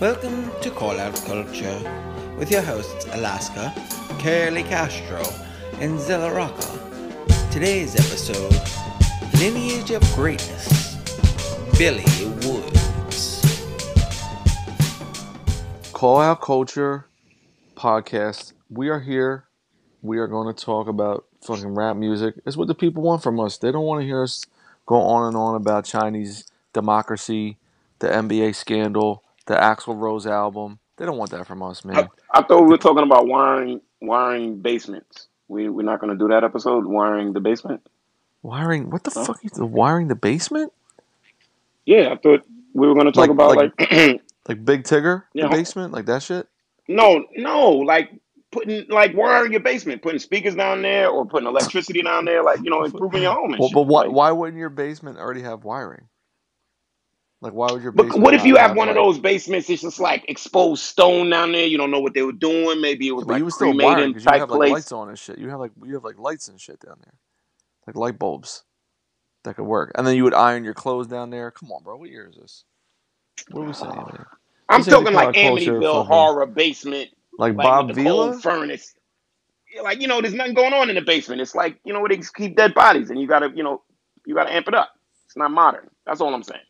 Welcome to Call Out Culture with your hosts Alaska, Curly Castro, and Zilla. Today's episode Lineage of Greatness Billy Woods. Call Out Culture podcast. We are here. We are going to talk about fucking rap music. It's what the people want from us. They don't want to hear us go on and on about Chinese democracy, the NBA scandal, the Axl Rose album. They don't want that from us, man. I, I thought we were talking about wiring wiring basements. We we're not going to do that episode. Wiring the basement. Wiring? What the Huh? fuck is the wiring the basement? Yeah, I thought we were going to talk Like- about like- like, Like Big Tigger, Yeah. the basement, like that shit. no no like putting like wiring your basement, putting speakers down there or putting electricity down there, like you know improving your home. And Well, shit. but why, Like, why wouldn't your basement already have wiring? Like, why would your But basement? what if you have one of those basements? It's just like exposed stone down there. You don't know what they were doing. Maybe it was like you would still wire cremated because you have like place. lights on and shit. You have like you have like lights and shit down there, like light bulbs that could work. And then you would iron your clothes down there. Come on, bro. What year is this? What are we saying? I'm talking like Amityville horror basement. Like, like Bob with the cold Vila? furnace. Like you know, there's nothing going on in the basement. It's like you know where they keep dead bodies, and you gotta you know you gotta amp it up. It's not modern. That's all I'm saying.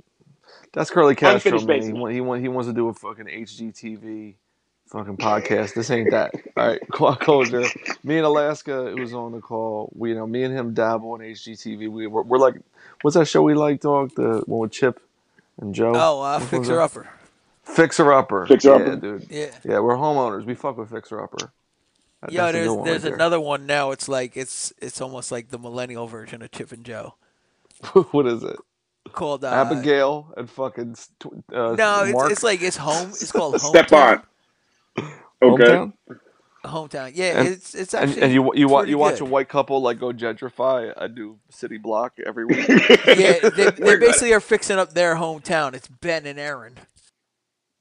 That's Curly Castro, Unfinished man. He, want, he, want, he wants to do a fucking HGTV fucking podcast. This ain't that. All right, cl- closure. Me and Alaska, who was on the call, we you know me and him dabble in HGTV. We we're, we're like, what's that show we like, dog? The one with Chip and Joe. Oh, uh, Which one's Fixer that? Upper. Fixer Upper. Fixer yeah, dude. Yeah. Yeah, we're homeowners. We fuck with Fixer Upper. That- Yo, that's a there's one there's right another one now. It's like it's it's almost like the millennial version of Chip and Joe what is it? Called uh, Abigail and fucking uh, No, it's, Mark it's like it's home. It's called Step Hometown. on. Okay. Hometown? Hometown. Yeah, And- it's it's actually and you you wa- pretty you watch a white couple like go gentrify a new city block every week. Yeah, they, they basically are fixing up their hometown. It's Ben and Erin.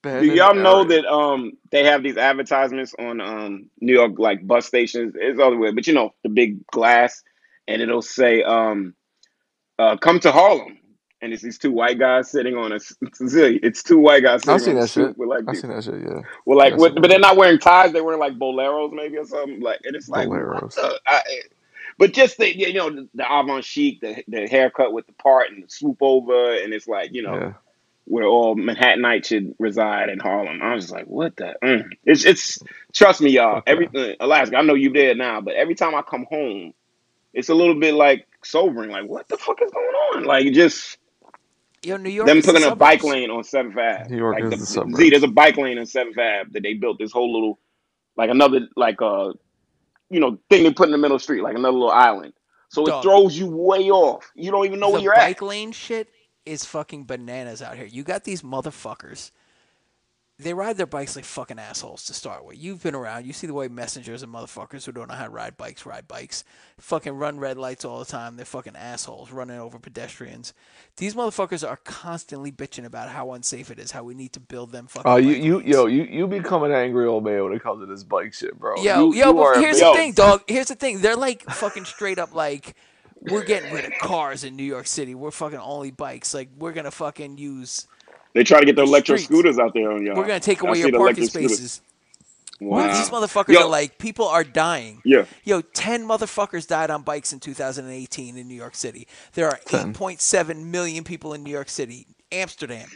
Ben Do y'all know Eric. that um they have these advertisements on um New York like bus stations? It's other way, but you know the big glass, and it'll say um uh come to Harlem, and it's these two white guys sitting on a it's two white guys I've sitting seen on a that stoop shit. with like I seen that shit. Yeah, Well, like, with, but they're not wearing ties. They're wearing like boleros, maybe or something. Like, and it's like, Boleros. the- I, but just the you know the, the avant chic, the the haircut with the part and the swoop over, and it's like you know yeah. where all Manhattanites should reside in Harlem. I was just like, what the? Mm. It's it's trust me, y'all. Okay. Every uh, Alaska, I know you there now, but every time I come home, it's a little bit like sobering. Like, what the fuck is going on? Like, just Yo, New York. them is the putting a bike suburbs. lane on Seventh Ave. New York like is the, the suburbs. Z, there's a bike lane on Seventh Ave that they built this whole little, like another like uh, you know, thing they put in the middle of the street, like another little island. So it throws you way off. You don't even know the where you're bike at. Bike lane shit is fucking bananas out here. You got these motherfuckers. They ride their bikes like fucking assholes to start with. You've been around. You see the way messengers and motherfuckers who don't know how to ride bikes ride bikes. Fucking run red lights all the time. They're fucking assholes running over pedestrians. These motherfuckers are constantly bitching about how unsafe it is, how we need to build them fucking Oh, you you yo you you become an angry old man when it comes to this bike shit, bro. Yo, you, yo, you but here's the thing, dog. Here's the thing. They're like fucking straight up like, we're getting rid of cars in New York City. We're fucking only bikes. Like we're gonna fucking use. They try to get the The electric streets. scooters out there on y'all. We're gonna take I away see your parking electric scooters. spaces. Wow. These motherfuckers Yo. are like, people are dying. Yeah. Yo, 10 motherfuckers died on bikes in 2018 in New York City. There are 8.7 million people in New York City. Amsterdam,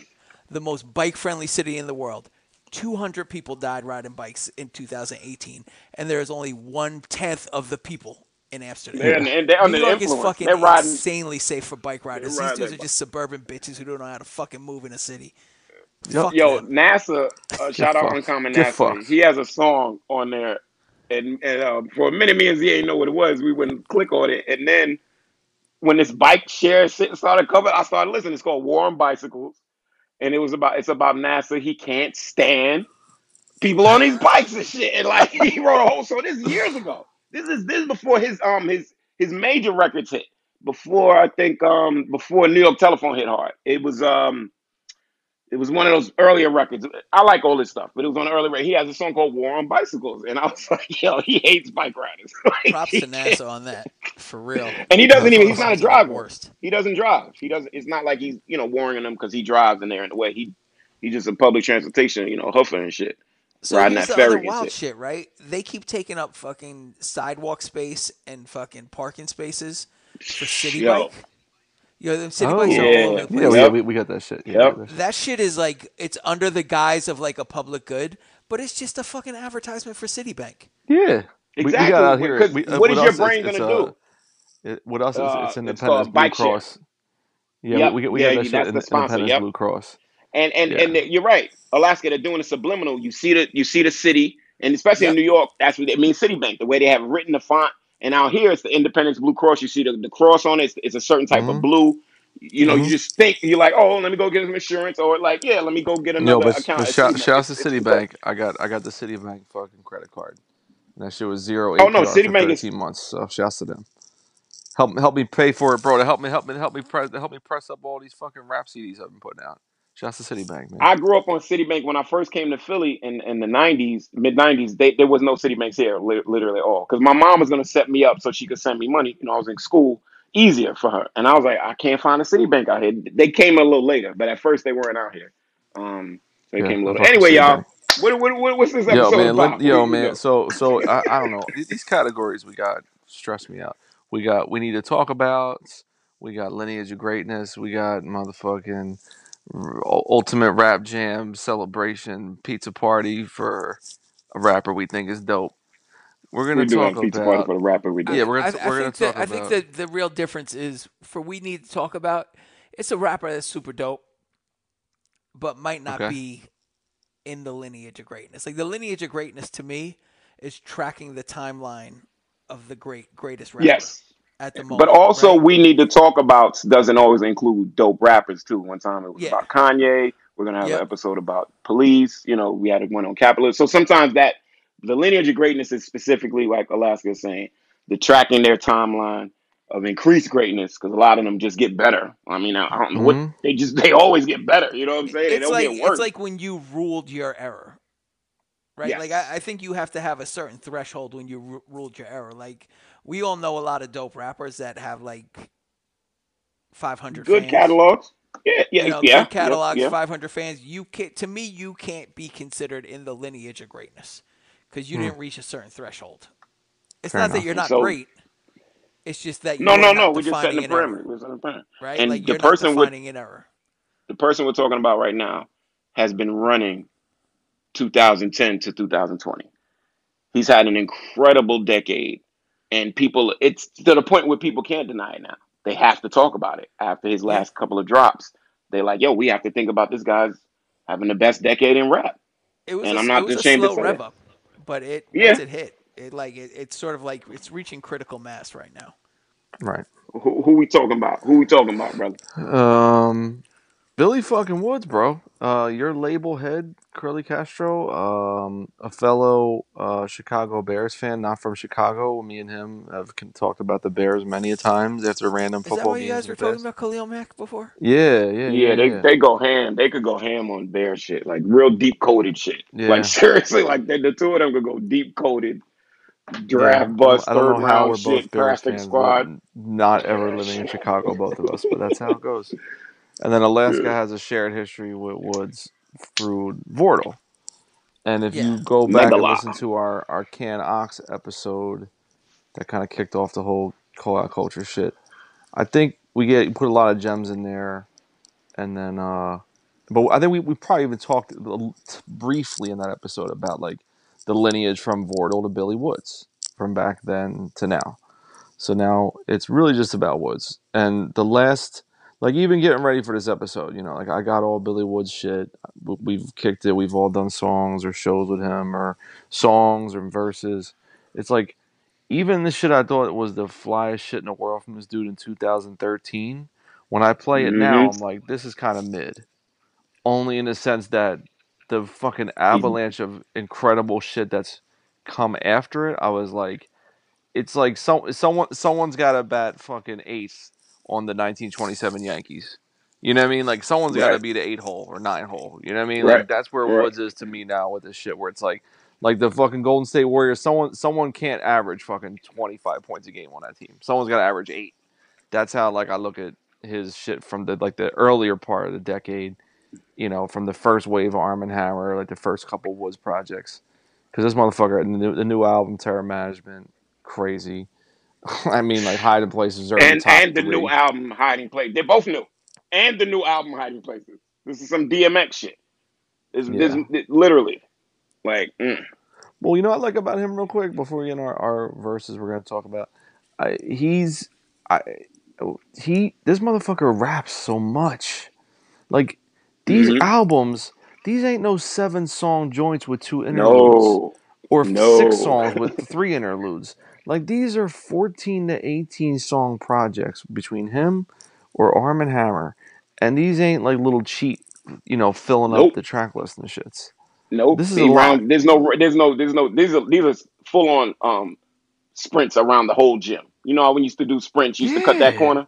the most bike friendly city in the world. 200 people died riding bikes in 2018, and there is only one tenth of the people in Amsterdam. They're, and they're under New the York is fucking They're riding. insanely safe for bike riders. These dudes their are just suburban bitches who don't know how to fucking move in a city. Yo- Yo, them. NASA, uh, shout out fucked. Uncommon Get NASA. fucked. He has a song on there, and and uh, for a minute, me and Z ain't know what it was. We wouldn't click on it, and then when this bike share shit started coming, I started listening. It's called War on Bicycles, and it was about it's about NASA. He can't stand people on these bikes and shit, and like he wrote a whole. song. this is years ago. This is this is before his um his his major records hit. Before I think um before New York Telephone hit hard. It was um. It was one of those earlier records. I like all this stuff, but it was on the early record. He has a song called "War on Bicycles," and I was like, "Yo, he hates bike riders." Like, Props to NASA on that, for real. And he doesn't even. He's not a Songs are the driver. Worst. He doesn't drive. He doesn't. It's not like he's you know warning them because he drives in they're in the way. He He's just a public transportation, you know, hoofer and shit. So riding here's that other ferry and wild shit. shit, right? They keep taking up fucking sidewalk space and fucking parking spaces for city Yo. bike. You know, them city Oh, bikes are yeah. all over the place. Yeah, we, we, we got that shit. Yeah, Yep. that shit. Is like it's under the guise of like a public good, but it's just a fucking advertisement for Citibank. Yeah. We- We, Exactly, got out here. We, uh, what with your us, brain it's, gonna it's, do? uh, It, with us, it's, Uh, it's it's Independence called Blue Bike Share. Cross. Yeah, Yep. we, we get, we Yeah, get that shit. that's in Independence yep. Blue Cross. And and Yeah. and you're right, Alaska. They're doing a subliminal. You see the you see the city, and especially in New York, that's what it means. Citibank, the way they have written the font. And out here, it's the Independence Blue Cross. You see the, the cross on it. It's, it's a certain type Mhm. of blue. You know, Mhm. you just think you're like, oh, let me go get some insurance, or like, yeah, let me go get No, another but, account. but shout, Citibank. shouts to Citibank. I got I got the Citibank fucking credit card. And that shit was zero Oh, no, Citibank is- 13 months. So shouts to them. Help help me pay for it, bro. To help me help me help me press help me press up all these fucking rap CDs I've been putting out. Shouts to Citibank, man. I grew up on Citibank when I first came to Philly in, in the '90s, mid '90s. They, there was no Citibanks here, li- literally at all. Because my mom was gonna set me up so she could send me money. You know, I was in school, easier for her. And I was like, I can't find a Citibank out here. They came a little later, but at first they weren't out here. Um, so they Yeah, came a little. Anyway, y'all, what, what, what what's this Yo, episode man, about? let, yo, man. go. So, so I, I don't know. These, these categories we got stress me out. We got we need to talk about. We got lineage of greatness. We got motherfucking ultimate rap jam celebration pizza party for a rapper we think is dope. We're gonna We do talk a pizza party about. for the rapper. We do. Yeah, we're gonna I we're gonna think that talk I think about. the the real difference is for we need to talk about. It's a rapper that's super dope, but might not Okay. be in the lineage of greatness. Like the lineage of greatness to me is tracking the timeline of the great greatest rapper Yes. At the moment. But also, right? we need to talk about doesn't always include dope rappers too. One time it was Yeah. about Kanye. We're gonna have Yep. an episode about police. You know, we had one on capitalism. So sometimes that the lineage of greatness is specifically like Alaska is saying, the tracking their timeline of increased greatness because a lot of them just get better. I mean, I I don't know what Mhm. they just they always get better. You know what I'm saying? They it's don't like get worse. it's like when you ruled your error, right? Like I, I think you have to have a certain threshold when you ru- ruled your error. Like we all know a lot of dope rappers that have like 500 good fans. catalogs. Yeah, yeah, you know, yeah. good catalogs, yeah, yeah. 500 fans. You can to me, you can't be considered in the lineage of greatness because you Hmm. didn't reach a certain threshold. It's Fair not that you're not So- great. It's just that No, you're no, not no. We're just setting the an error, parameter. We're setting the parameter. right? And like the you're person not with an error. the person we're talking about right now has been running 2010 to 2020. He's had an incredible decade, and people, it's to the point where people can't deny it now. They have to talk about it after his last couple of drops. They're like, yo, we have to think about this guy's having the best decade in rap. It was And a, I'm not it was a ashamed to slow say rev it. up, but it Yeah. once it hit, it like it, it's sort of like it's reaching critical mass right now. Right. Who, who we talking about? Who we talking about, brother? Um, Billy fucking Woods, bro. Uh, your label head, Curly Castro, um, a fellow uh, Chicago Bears fan, not from Chicago. Me and him have con- talked about the Bears many a times after random Is that football why you games. guys in were the talking past. about Khalil Mack before? Yeah, yeah, Yeah, yeah, they, yeah. they go ham. They could go ham on bear shit, like real deep coded shit. Yeah. Like seriously, like the, the two of them could go deep coded, draft I don't- bust, I don't, third know how we're both shit, Bears plastic fans, squad. but not ever living in Chicago, both of us. But that's how it goes. And then Alaska Yeah. has a shared history with Woods through Vordul. And if Yeah. you go back and Megala. listen to our, our Can Ox episode that kind of kicked off the whole call out culture shit, I think we get put a lot of gems in there. And then, uh, but I think we, we probably even talked a little- briefly in that episode about like the lineage from Vordul to Billy Woods from back then to now. So now it's really just about Woods. And the last, like even getting ready for this episode, you know, like I got all Billy Woods shit. We've kicked it. We've all done songs or shows with him or songs or verses. It's like even the shit I thought was the flyest shit in the world from this dude in 2013. When I play it now, Mhm. I'm like, this is kind of mid. Only in the sense that the fucking avalanche of incredible shit that's come after it, I was like, it's like some someone someone's got to bat fucking ace on the 1927 Yankees. You know what I mean? Like someone's got to be the eight hole or nine hole. You know what I mean? Right. Like that's where Right. Woods is to me now with this shit. Where it's like, like the fucking Golden State Warriors. Someone someone can't average fucking 25 points a game on that team. Someone's got to average eight. That's how like I look at his shit from the like the earlier part of the decade. you know, from the first wave of Armand Hammer, like the first couple Woods projects. Because this motherfucker, the new, the new album, Terror Management, crazy. I mean, like Hiding Places are and and the three. new album Hiding Place. They're both new, and the new album Hiding Places. This is some DMX shit. It's, this it- literally like mm. Well, you know what I like about him, real quick, before we get our, our verses, we're gonna talk about. I, he's, I, he, this motherfucker raps so much. Like these Mhm. albums, these ain't no seven song joints with two interludes, no. or no. six songs with three interludes. Like these are fourteen to eighteen song projects between him or Armand Hammer, and these ain't like little cheat, you know, filling Nope. up the track list and shits. Nope. This is See, a round, there's no, there's no, there's no. These are these are full on um sprints around the whole gym. You know how when you used to do sprints, you used to cut that corner.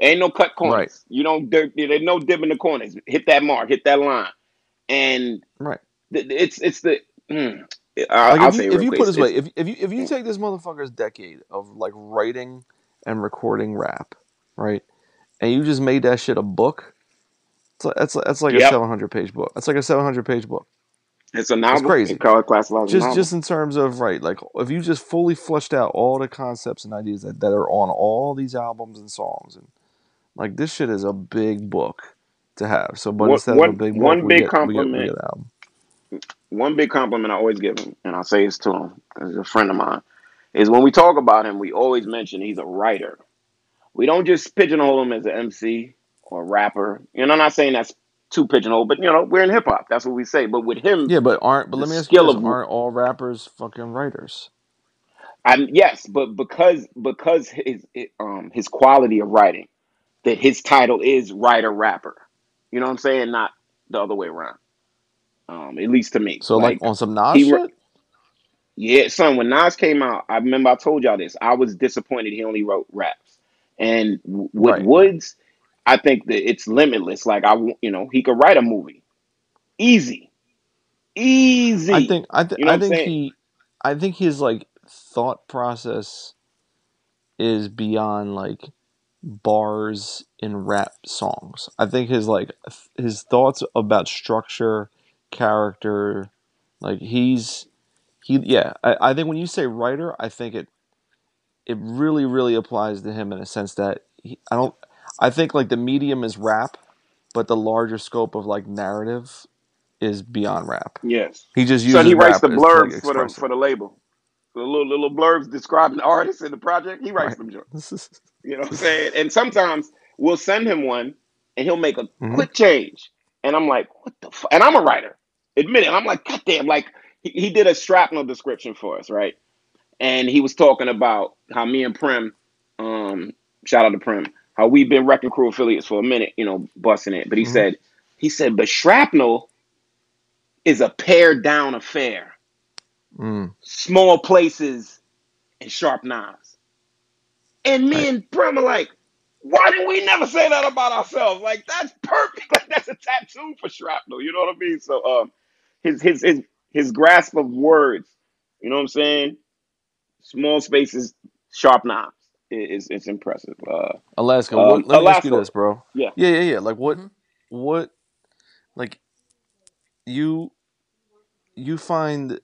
Ain't no cut corners. Right. You don't. There, there's no dip in the corners. Hit that mark. Hit that line. And Right. th- it's it's the. Mm, I, Like if you, if you put it this way, if if you if you take this motherfucker's decade of like writing and recording rap, right, and you just made that shit a book, it's like, that's that's like a seven hundred page book. That's like a seven hundred page book. It's a novel. It's crazy. They call it classified Just novel. just in terms of right, like if you just fully fleshed out all the concepts and ideas that, that are on all these albums and songs, and like this shit is a big book to have. So, but One- instead of one- a big book, one big get, we get, we compliment. get album. One big compliment I always give him, and I'll say this to him because he's a friend of mine, is when we talk about him, we always mention he's a writer. We don't just pigeonhole him as an MC or rapper. You know, I'm not saying that's too pigeonhole, but you know, we're in hip hop. That's what we say. But with him, Yeah, but aren't but let me ask you this: of- aren't all rappers fucking writers? I'm yes, but because because his um his quality of writing, that his title is writer rapper. You know what I'm saying? Not the other way around. Um, at least to me. So like, on some Nas he shit. Yeah, son. When Nas came out, I remember I told y'all this. I was disappointed he only wrote raps, and with Right. Woods, I think that it's limitless. Like I, you know, he could write a movie, easy, easy. I think I, th- You know I think he I think his like thought process is beyond like bars in rap songs. I think his like his thoughts about structure, character, like he's he yeah. I, I think when you say writer, I think it it really really applies to him in a sense that he, I don't I think like the medium is rap, but the larger scope of like narrative is beyond rap. yes. He just uses So he writes the blurbs for the for the label. The little little blurbs describing the artist in the project. He writes Right. them. You know what I'm saying? And sometimes we'll send him one, and he'll make a Mhm. quick change, and I'm like, what the? F-? And I'm a writer. Admit it. I'm like, God damn! Like he, he did a shrapnel description for us, right? And he was talking about how me and Prim, um, shout out to Prim, how we've been wrecking crew affiliates for a minute, you know, busting it. But he Mhm. said, he said, but shrapnel is a pared down affair Mm. small places and sharp knives. And me Right. and Prim are like, why did we never say that about ourselves? Like that's perfect. Like that's a tattoo for shrapnel. You know what I mean? So um his his his his grasp of words, you know what I'm saying? Small spaces, sharp knives. It- It's it's impressive. Uh Alaska, Um, what, let me ask you this, bro. Yeah. Yeah, yeah, yeah. Like what Mhm. what like you you find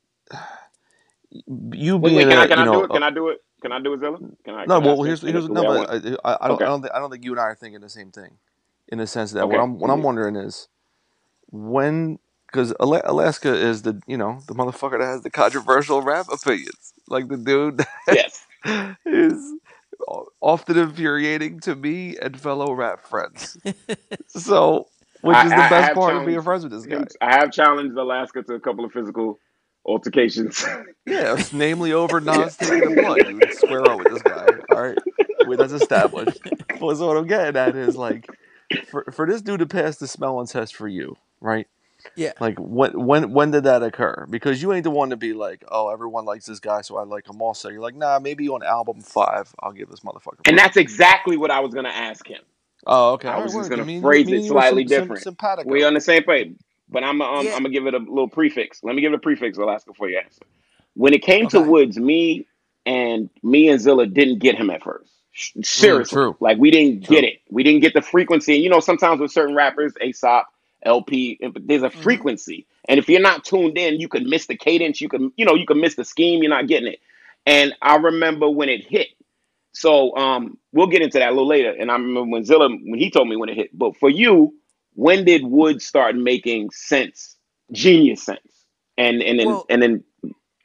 you wait, being wait, can a, I can you I know do it? Can I do it? Can I do it, Zilla? Can I no, can I well here's here's the no, I but? I, I, I don't Okay. I don't think I don't think you and I are thinking the same thing, in the sense that Okay. what I'm what I'm wondering is when because Alaska is the you know the motherfucker that has the controversial rap opinions, like the dude that Yes. is often infuriating to me and fellow rap friends. So, which I- is the I- best part of being friends with this guy? I have challenged Alaska to a couple of physical altercations. Yeah, namely over Nas taking the blood. You square up with this guy. All right, Wait, that's established. But so what I'm getting at is like, for for this dude to pass the smelling test for you, right? Yeah. Like when when when did that occur? Because you ain't the one to be like, oh, everyone likes this guy, so I like him also. You're like, nah, maybe on album five, I'll give this motherfucker. and that's exactly what I was gonna ask him. oh, okay. I was right, just word. gonna Me and phrase me it and you were slightly sim- sim- different. simpatico. We on the same page. But I'm um, Yeah. I'm gonna give it a little prefix. Let me give it a prefix, Alaska, before you answer. When it came to Woods, me and me and Zilla didn't get him at first. Sh- Seriously, true. like we didn't True. get it. We didn't get the frequency. And you know, sometimes with certain rappers, Aesop, El-P. There's a Mhm. frequency, and if you're not tuned in, you could miss the cadence. You can, you know, you can miss the scheme. You're not getting it. And I remember when it hit. So um, we'll get into that a little later. And I remember when Zilla when he told me when it hit. But for you, when did Wood start making sense, genius sense? And and then Well- and then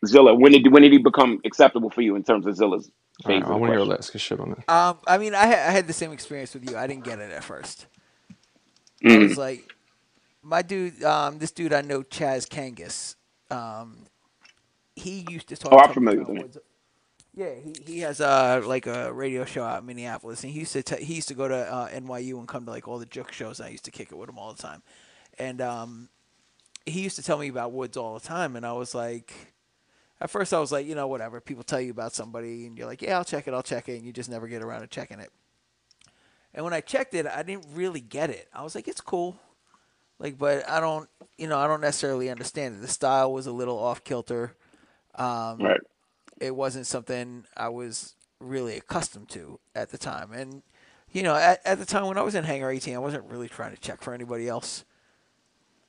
Zilla, when did when did he become acceptable for you in terms of Zilla's All right, phase? I want to hear question? Alaska shit on it. Um, I mean, I, ha- I had the same experience with you. I didn't get it at first. I Mm. was like, my dude, um, this dude I know, Chaz Kangas. Um, he used to talk. Oh, I'm familiar with him. Yeah, he, he has uh like a radio show out in Minneapolis, and he used to t- he used to go to uh, NYU and come to like all the Jux shows. And I used to kick it with him all the time, and um, he used to tell me about Woods all the time, and I was like, at first I was like, you know, whatever. People tell you about somebody, and you're like, yeah, I'll check it, I'll check it, and you just never get around to checking it. And when I checked it, I didn't really get it. I was like, it's cool, like, but I don't, you know, I don't necessarily understand it. The style was a little off kilter. Um, Right. it wasn't something I was really accustomed to at the time. And you know, at, at the time when I was in Hangar 18, I wasn't really trying to check for anybody else.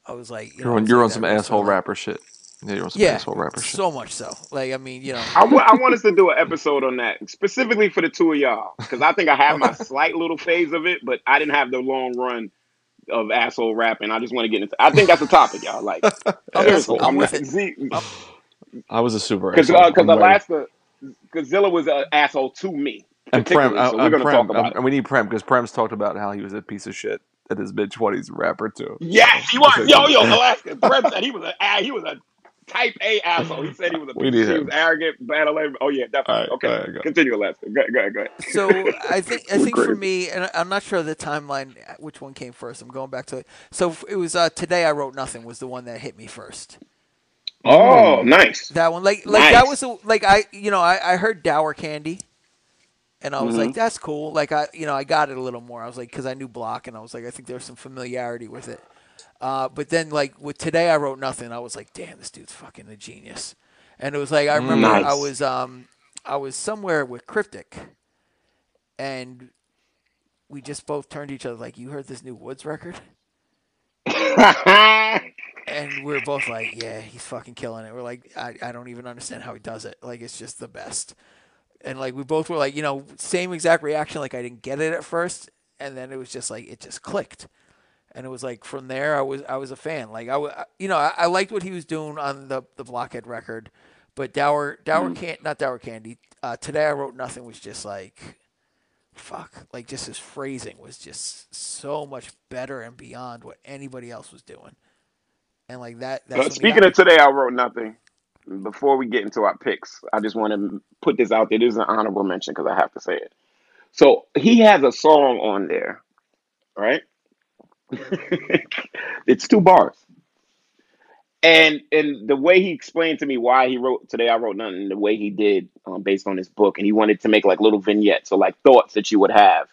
I was like, you you're I on, you're like on some asshole sort like- rapper shit. Yeah, you're on some Yeah, asshole rapper shit. so much so. Like, I mean, you know, I I want us to do an episode on that specifically for the two of y'all because I think I had my slight little phase of it, but I didn't have the long run of asshole rapping. I just want to get into. I think that's a topic, y'all. Like I'm, seriously, I'm I'm with not it. I was a super because asshole. because I'm. Alaska, because Zilla was an asshole to me. and Prem, uh, so uh, we're gonna Prem, talk about uh, and we need Prem because Prem's talked about how he was a piece of shit at his mid twenties rapper too. Yes, he was. say Yo, yo, Alaska. Brett said he was a he was a type A asshole. He said he was a We piece. need He was arrogant, bad. labor. Oh yeah, definitely. All right, okay, all right, go. continue, Alaska. Go, go, go ahead. So I think I We're think for me, and I'm not sure the timeline which one came first. I'm going back to it. So it was uh, today. I wrote nothing was the one that hit me first. Oh, nice. That one, like like that was a, like I you know I, I heard Dour Candy, and I was Mhm. like that's cool. Like I you know I got it a little more. I was like because I knew Block, and I was like I think there was some familiarity with it. Uh, but then like with today I wrote nothing. I was like damn this dude's fucking a genius, and it was like I remember I was um I was somewhere with Cryptic, and we just both turned to each other like you heard this new Woods record. And we are both like, yeah, he's fucking killing it. We're like, I, I don't even understand how he does it. Like, it's just the best. And like, we both were like, you know, same exact reaction. Like, I didn't get it at first, and then it was just like it just clicked. And it was like from there, I was I was a fan. Like I, you know, I, I liked what he was doing on the the Blockhead record, but Dower Dower can't not Dour Candy. Uh, Today I wrote nothing was just like, fuck. Like just his phrasing was just so much better and beyond what anybody else was doing. And like that. That's Uh, Speaking of today, I wrote nothing. Before we get into our picks, I just want to put this out there. This is an honorable mention because I have to say it. So he has a song on there, right? it's two bars. And and the way he explained to me why he wrote today, I wrote nothing. The way he did, um, based on his book, and he wanted to make like little vignettes, so like thoughts that you would have,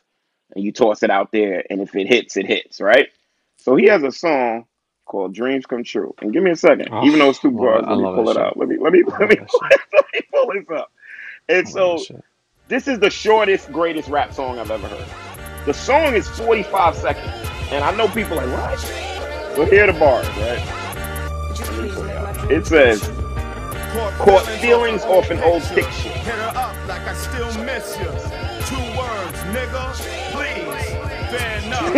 and you toss it out there, and if it hits, it hits, right? So he has a song called "Dreams Come True." And give me a second, Oh, even though it's two bars, let me pull it shit. out. Let me let me let me pull, let me pull this up. And so this is the shortest, greatest rap song I've ever heard. The song is 45 seconds. And I know people are like, what? So here are the bars, right? It says, Caught feelings off an old fiction. Hit her up like I still miss you. Two words, nigga. Please. Fair enough.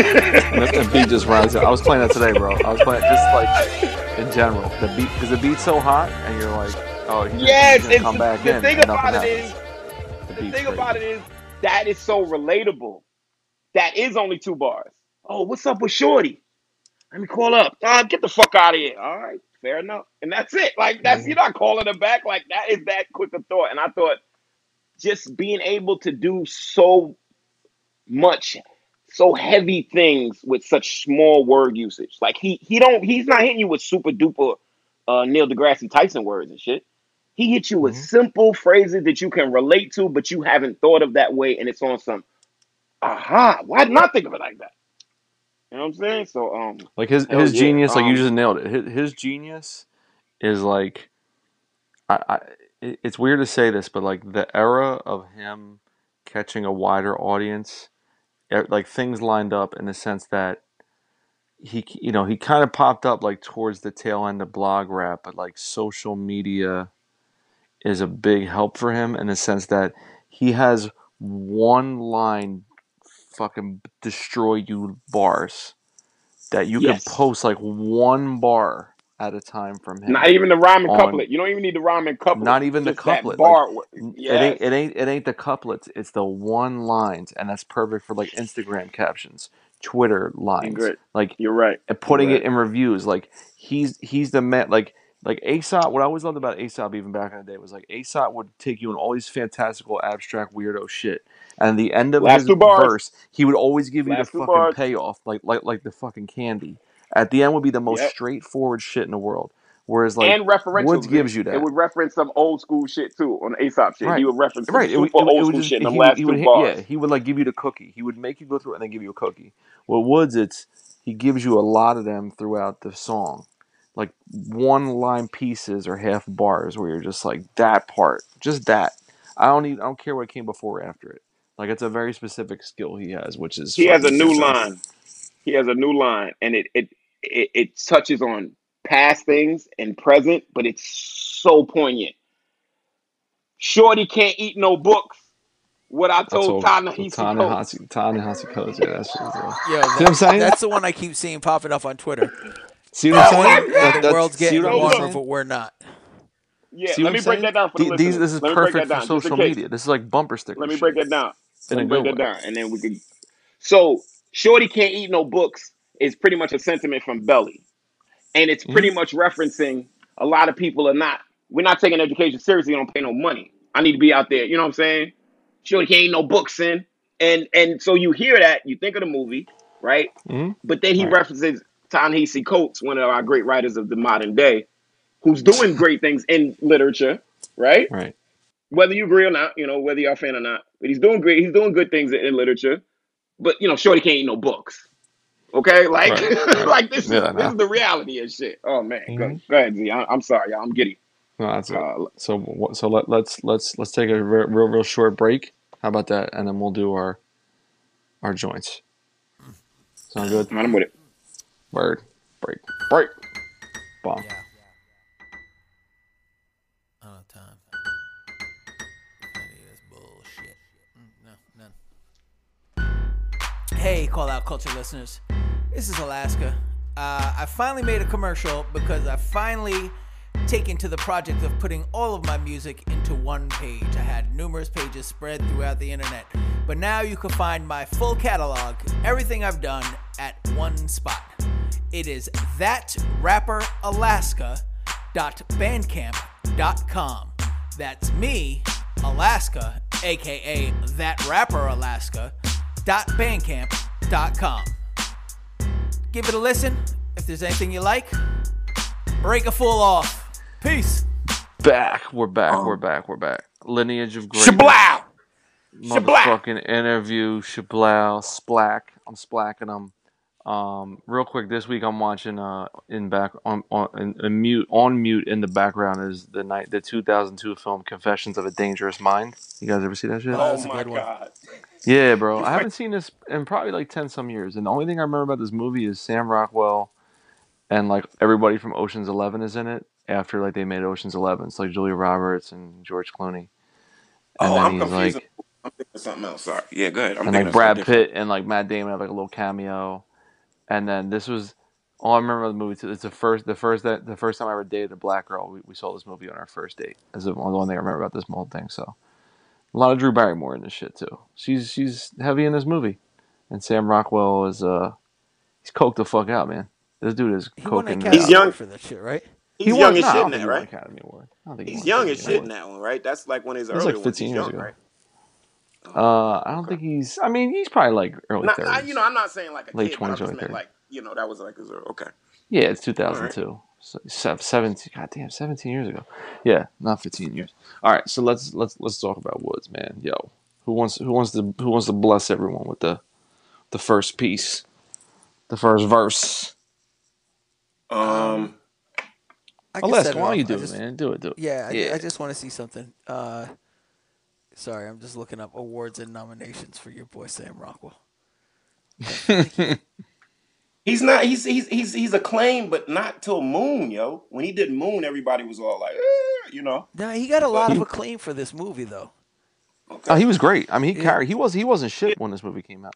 And that, that beat just rides out. I was playing that today, bro. I was playing it just like in general. The beat because the beat's so hot, and you're like, oh, he's gonna, Yes, he's gonna it's, come back the in. thing and about nothing it is, happens. the beat's thing great. about it is, that is so relatable. That is only two bars. Oh, what's up with Shorty? Let me call up. Uh, get the fuck out of here. All right, fair enough. And that's it. Like that's you're not calling her back. Like that is that quick a thought. And I thought just being able to do so much, so heavy things with such small word usage. Like he he don't he's not hitting you with super duper uh, Neil deGrasse Tyson words and shit. He hits you with Mhm. simple phrases that you can relate to, but you haven't thought of that way, and it's on some. Aha! Why not think of it like that? You know what I'm saying? So um, Like his his yeah. genius, like you Um, just nailed it. His, his genius is like, I, I it's weird to say this, but like the era of him catching a wider audience, like things lined up in the sense that he you know he kind of popped up like towards the tail end of blog rap, but like social media is a big help for him in the sense that he has one line fucking destroy you bars that you Yes. can post like one bar at a time from him. Not even the rhyming on- couplet. You don't even need the rhyming couplet. Not even the couplet, Bar. N- yes. It ain't it ain't it ain't the couplets. It's the one lines, and that's perfect for like Instagram captions, Twitter lines, like You're right. and putting Right. it in reviews. Like he's he's the man. Like like Aesop. What I always loved about Aesop, even back in the day, was like Aesop would take you in all these fantastical, abstract, weirdo shit, and the end of Last his verse, he would always give you the fucking bars. payoff, like like like the fucking candy. At the end would be the most Yep. straightforward shit in the world. Whereas like and referential. Woods gives you that. It would reference some old school shit too on Aesop shit. Right. He would reference some Right, it would, super it would- it old would school just, shit in the he, last two would, hit- bars. yeah, he would like give you the cookie. He would make you go through it and then give you a cookie. Well, Woods, it's he gives you a lot of them throughout the song, like one line pieces or half bars where you're just like that part, just that. I don't need, I don't care what came before or after it. Like it's a very specific skill he has, which is He has a new line. He has a new line, and it it it, it touches on past things and present, but it's so poignant. Shorty can't eat no books. What I I told told Ta-Nehisi Coates. Ta-Nehisi Ta-Nehisi Coates, yeah, that's what it was. Yo, what I'm saying? that's the one I keep seeing popping up on Twitter. See what I'm saying? my That- the world's getting what I'm warmer, warmer, but we're not. Yeah, See let me I'm break saying? that down for the The- listeners. These, this is let perfect for down, just in social media. This is like bumper sticker Let me shit. break that down. In Let a me break good that way. down, and then we could. So, Shorty can't eat no books is pretty much a sentiment from Belly, and it's pretty Mm-hmm. much referencing a lot of people are not. We're not taking education seriously. Don't pay no money. I need to be out there. You know what I'm saying? Shorty can't eat no books in, and and so you hear that, you think of the movie, right? Mhm. But then he Right. references Ta-Nehisi Coates, one of our great writers of the modern day, who's doing great things in literature, right? Right. whether you agree or not, you know, whether you're a fan or not. But he's doing great. He's doing good things in, in literature. But you know, Shorty can't eat no books. Okay, like, Right, right. like this is Yeah, this is the reality of shit. Oh man, go, Mhm. go ahead, Z. I, I'm sorry, y'all. I'm giddy. No, that's it. Uh, So so let, let's let's let's take a re- real real short break. How about that? And then we'll do our our joints. Sound good? I'm with it. Word. Break. Break. Bomb. Yeah. Mm. Hey, call out culture listeners. This is Alaska. Uh, I finally made a commercial because I finally taken to the project of putting all of my music into one page. I had numerous pages spread throughout the internet, but now you can find my full catalog, everything I've done, at one spot. It is thatrapperalaska.bandcamp.com. That's me, Alaska, aka that rapper Alaska, dot bandcamp.com. Give it a listen. If there's anything you like, break a full off. Peace. Back. We're back. Um, We're back. We're back. Lineage of greatness. Shablow. Shablow. Motherfucking interview. Shablow. Splack. I'm splacking them. Um, real quick, this week I'm watching uh in back on on in, in mute on mute in the background is the night the 2002 film Confessions of a Dangerous Mind. You guys ever see that shit? Oh, that's a my good one. god. Yeah, bro. I haven't seen this in probably like ten some years, and the only thing I remember about this movie is Sam Rockwell, and like everybody from Ocean's Eleven is in it. After like they made Ocean's Eleven, it's like Julia Roberts and George Clooney, and Oh, then I'm he's confused. like, I'm thinking of something else. Sorry. Yeah, go ahead. I'm and like Brad something different. Pitt and like Matt Damon have like a little cameo, and then this was all I remember of the movie. Too. It's the first, the first that the first time I ever dated a black girl. We, we saw this movie on our first date. That's the only thing I remember about this whole thing. So a lot of Drew Barrymore in this shit too. She's she's heavy in this movie, and Sam Rockwell is uh he's coked the fuck out, man. This dude is He won coking. Academy He's young. For this shit, right? He's He young won, as shit in that, right? Academy Award. I don't think He's won young as shit in that one, right? That's like one of his It was earlier like ones. 15 He's years young, ago. right? Uh, I don't think he's. I mean, he's probably like early Nah, thirties. I, you know, I'm not saying like a Late kid, but I 20s, just early meant 30s. like, you know, that was like his early. Okay. Yeah, it's 2002. So, 17. God damn, 17 years ago. Yeah, not 15 years. All right, so let's let's let's talk about Woods, man. Yo, who wants who wants to who wants to bless everyone with the the first piece, the first verse? Um, I can Alaska, set why don't you do I it, man? Do it, do it. Yeah, I, Yeah. I just want to see something. Uh, sorry, I'm just looking up awards and nominations for your boy Sam Rockwell. He's not. He's he's he's he's acclaimed, but not till Moon, yo. When he did Moon, everybody was all like, eh, you know. No, he got a lot of acclaim for this movie, though. okay. Oh, he was great. I mean, he Yeah. carried. He was. He wasn't shit when this movie came out.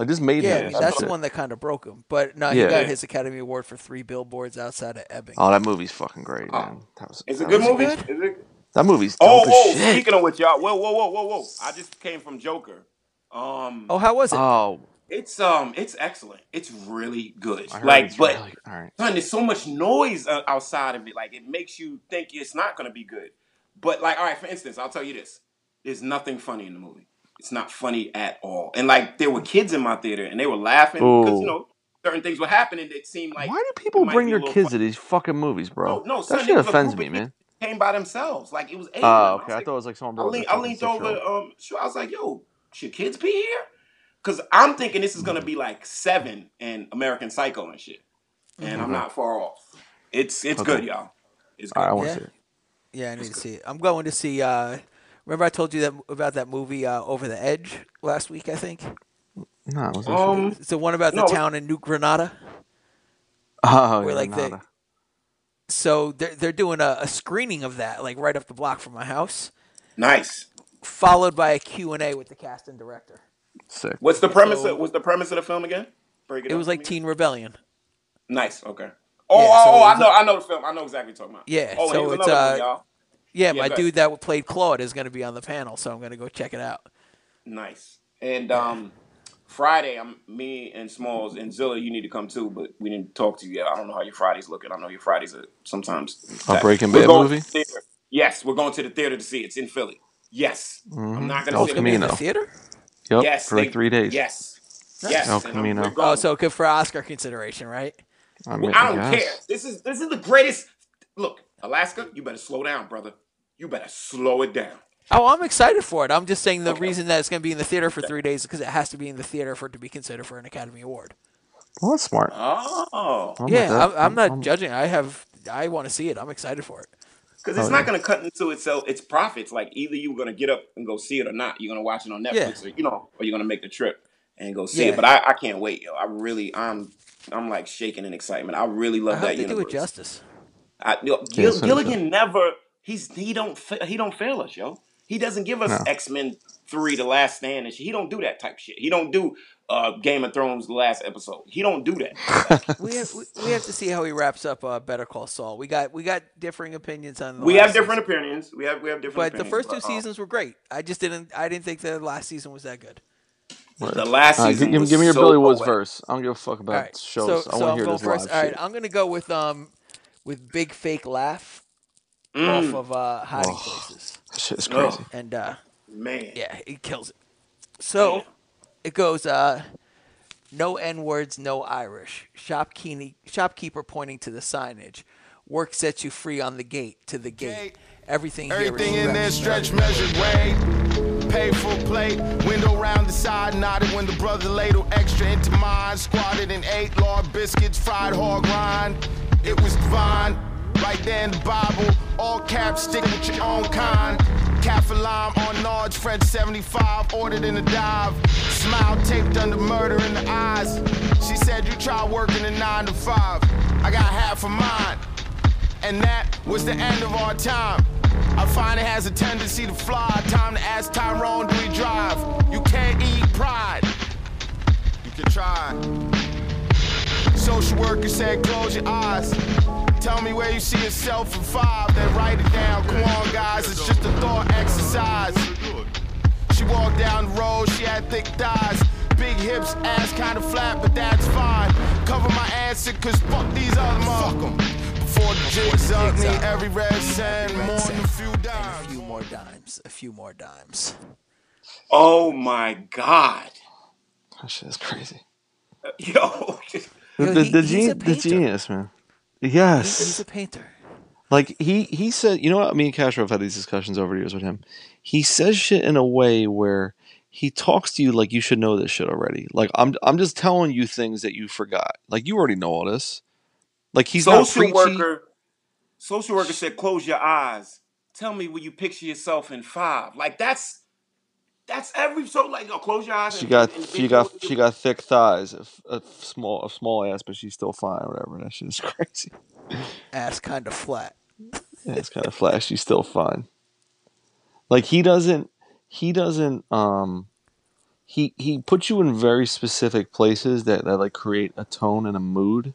Like this made Yeah, I him. mean, that's the shit. one that kind of broke him. But no, he Yeah. got his Academy Award for three billboards outside of Ebbing. Oh, that movie's fucking great, Oh. man. That was. It's a good movie. good? Is it? That movie's Oh, dope as oh, shit. speaking of which, y'all, whoa, whoa, whoa, whoa, whoa! I just came from Joker. Um, Oh, how was it? Oh, it's um, it's excellent. It's really good. I heard Like, it's but really all right. son, there's so much noise uh, outside of it. Like, it makes you think it's not gonna be good. But like, all right, for instance, I'll tell you this: there's nothing funny in the movie. It's not funny at all. And like, there were kids in my theater, and they were laughing because you know certain things were happening that seemed like Why do people bring be a their kids funny. to these fucking movies, bro? No, no, son, that there shit offends me, man. Came by themselves. Like it was eight. Oh, I okay. I like, thought it was like someone I brought their leaned, I fucking leaned over. Um, shoot, I was like, "Yo, should kids be here?" Because I'm thinking this is gonna be like Seven and American Psycho and shit, and I'm not far off. It's it's Okay. good, y'all. It's All right, I good. want to Yeah. see it. Yeah, I need to see it. I'm going to see. Uh, remember, I told you that about that movie uh, Over the Edge last week. I think No, it was that shit. Um, it's the one about the no, town in New Granada. Oh, where, yeah, like, the- nada. So they're they're doing a, a screening of that, like right up the block from my house, nice. followed by a Q and A with the cast and director. sick. What's the premise? So- of, what's the premise of the film again? Break it. It was like. Teen Rebellion. Nice. Okay. Oh, Yeah, oh, so oh, I know, I know the film. I know exactly what you're talking about. Yeah, Oh, so it's, another one, uh, y'all. Yeah, Yeah, my dude that played Claude is going to be on the panel, so I'm going to go check it out. Nice. And um, Friday, I'm me and Smalls and Zilla. You need to come too, but we didn't talk to you yet. I don't know how your Fridays looking. I know your Fridays are sometimes. A Breaking We're Bad going to movie? the theater. Yes, we're going to the theater to see it. It's in Philly. Yes, I'm mm-hmm. not gonna sit Gonna be in there. the Camino. theater? Yep, Yes, for like they- three days. Yes, Nice. yes. El and I'm- Camino. we're Oh, going. so good for Oscar consideration, right? I mean, I don't guess. care. This is this is the greatest. Look, Alaska, you better slow down, brother. You better slow it down. Oh, I'm excited for it. I'm just saying the Okay. reason that it's going to be in the theater for three days is because it has to be in the theater for it to be considered for an Academy Award. Well, that's smart. Oh, I'm yeah. I'm, I'm not I'm- judging. I have, I want to see it. I'm excited for it. because Oh, it's not yeah. going to cut into itself. Its profits. Like either you're going to get up and go see it or not. You're going to watch it on Netflix, or you know, or you're going to make the trip and go see Yeah. it. But I, I can't wait, yo. I really, I'm, I'm like shaking in excitement. I really I love hope that they do it justice. I, yo, Gil. Gilligan never. He's he don't fa- he don't fail us, yo. He doesn't give us No. X Men three, The Last Stand, and shit. He don't do that type shit. He don't do uh, Game of Thrones, the last episode. He don't do that. We have, we, we have to see how he wraps up uh, Better Call Saul. We got we got differing opinions on. The we last have different season. opinions. We have we have different. but the first two but, uh, seasons were great. I just didn't. I didn't think the last season was that good. the last All right, season. give, was give me your so Billy Woods poetic. verse. I don't give a fuck about All right, shows. so, I want to I'm hear this first. live All right, shit. I'm gonna go with um with Big Fake Laugh Mm, off of uh, Hiding Oh. Places, That shit is Oh. crazy. and uh, man. yeah, he kills it. So Damn. it goes uh no N words, no Irish. Shopkeeping, shopkeeper pointing to the signage. Work sets you free on the gate to the gate. Gate. Everything here is Everything in there stretch measured way. Pay full plate, window round the side, nodded when the brother ladle extra into mine. Squatted and ate lard biscuits, fried hog rind. It was divine. Right there in the Bible, all caps stick with your own kind. Cafe lime on Nard's French 75, ordered in a dive. Smile taped under murder in the eyes. She said, You try working a 9 to 5. I got half of mine. And that was the end of our time. I find it has a tendency to fly. Time to ask Tyrone, do we drive? You can't eat pride. You can try. Social worker said, close your eyes. Tell me where you see yourself in five, then write it down. Come on, guys, it's just a thought exercise. She walked down the road, she had thick thighs. Big hips, ass kinda flat, but that's fine. Cover my answer, cause fuck these other motherfuckers. Before the jigs up, me every red cent, more than a few And a few more dimes. A few more dimes. Oh my god, That shit is crazy. yo. The, Yo, the, he- the, he's gen- a the genius, man. He- Yes. He's a painter. Like he he said, you know what? Me and Castro have had these discussions over the years with him. He says shit in a way where he talks to you like you should know this shit already. Like I'm I'm just telling you things that you forgot. Like you already know all this. Like he's not social preachy. worker. Social worker said, "Close your eyes. Tell me where you picture yourself in five. Like that's That's every so like oh, close your eyes. She and- got and she got she got thick thighs, a, f- a small a small ass, but she's still fine. Whatever. That shit is crazy. Ass kind of flat. Yeah, it's kind of flat. She's still fine. Like he doesn't he doesn't um he he puts you in very specific places that, that like create a tone and a mood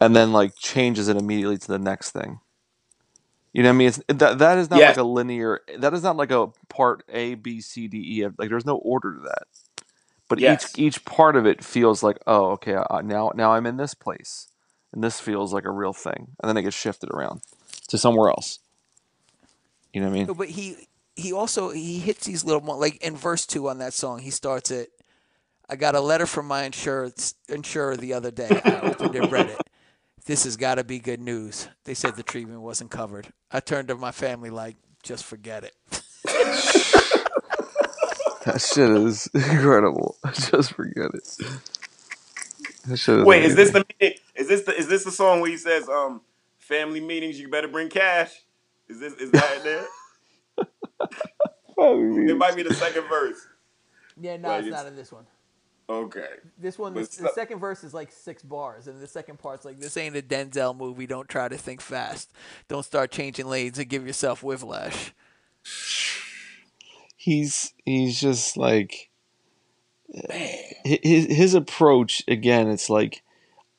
and then like changes it immediately to the next thing. You know what I mean? It's that that is not Yes. like a linear that is not like a part A, B, C, D, E. F. Like there's no order to that. But Yes. each each part of it feels like, oh, okay, now now I'm in this place. And this feels like a real thing. And then it gets shifted around to somewhere else. You know what I mean? No, but he he also he hits these little mo- like in verse two on that song. He starts it. I got a letter from my insurance insurer the other day. I opened and read it. This has got to be good news. They said the treatment wasn't covered. I turned to my family like, just forget it. That shit is incredible. Just forget it. That shit is Wait, is this the? Is this the is this the song where he says um family meetings you better bring cash? Is this is that in there? It might be the second verse. Yeah, no, Wait, it's it's- not in this one. Okay. This one, But the, so- second verse is like six bars, and the second part's like, "This ain't a Denzel movie. Don't try to think fast. Don't start changing lanes and give yourself whiplash." He's he's just like hi- his his approach again. It's like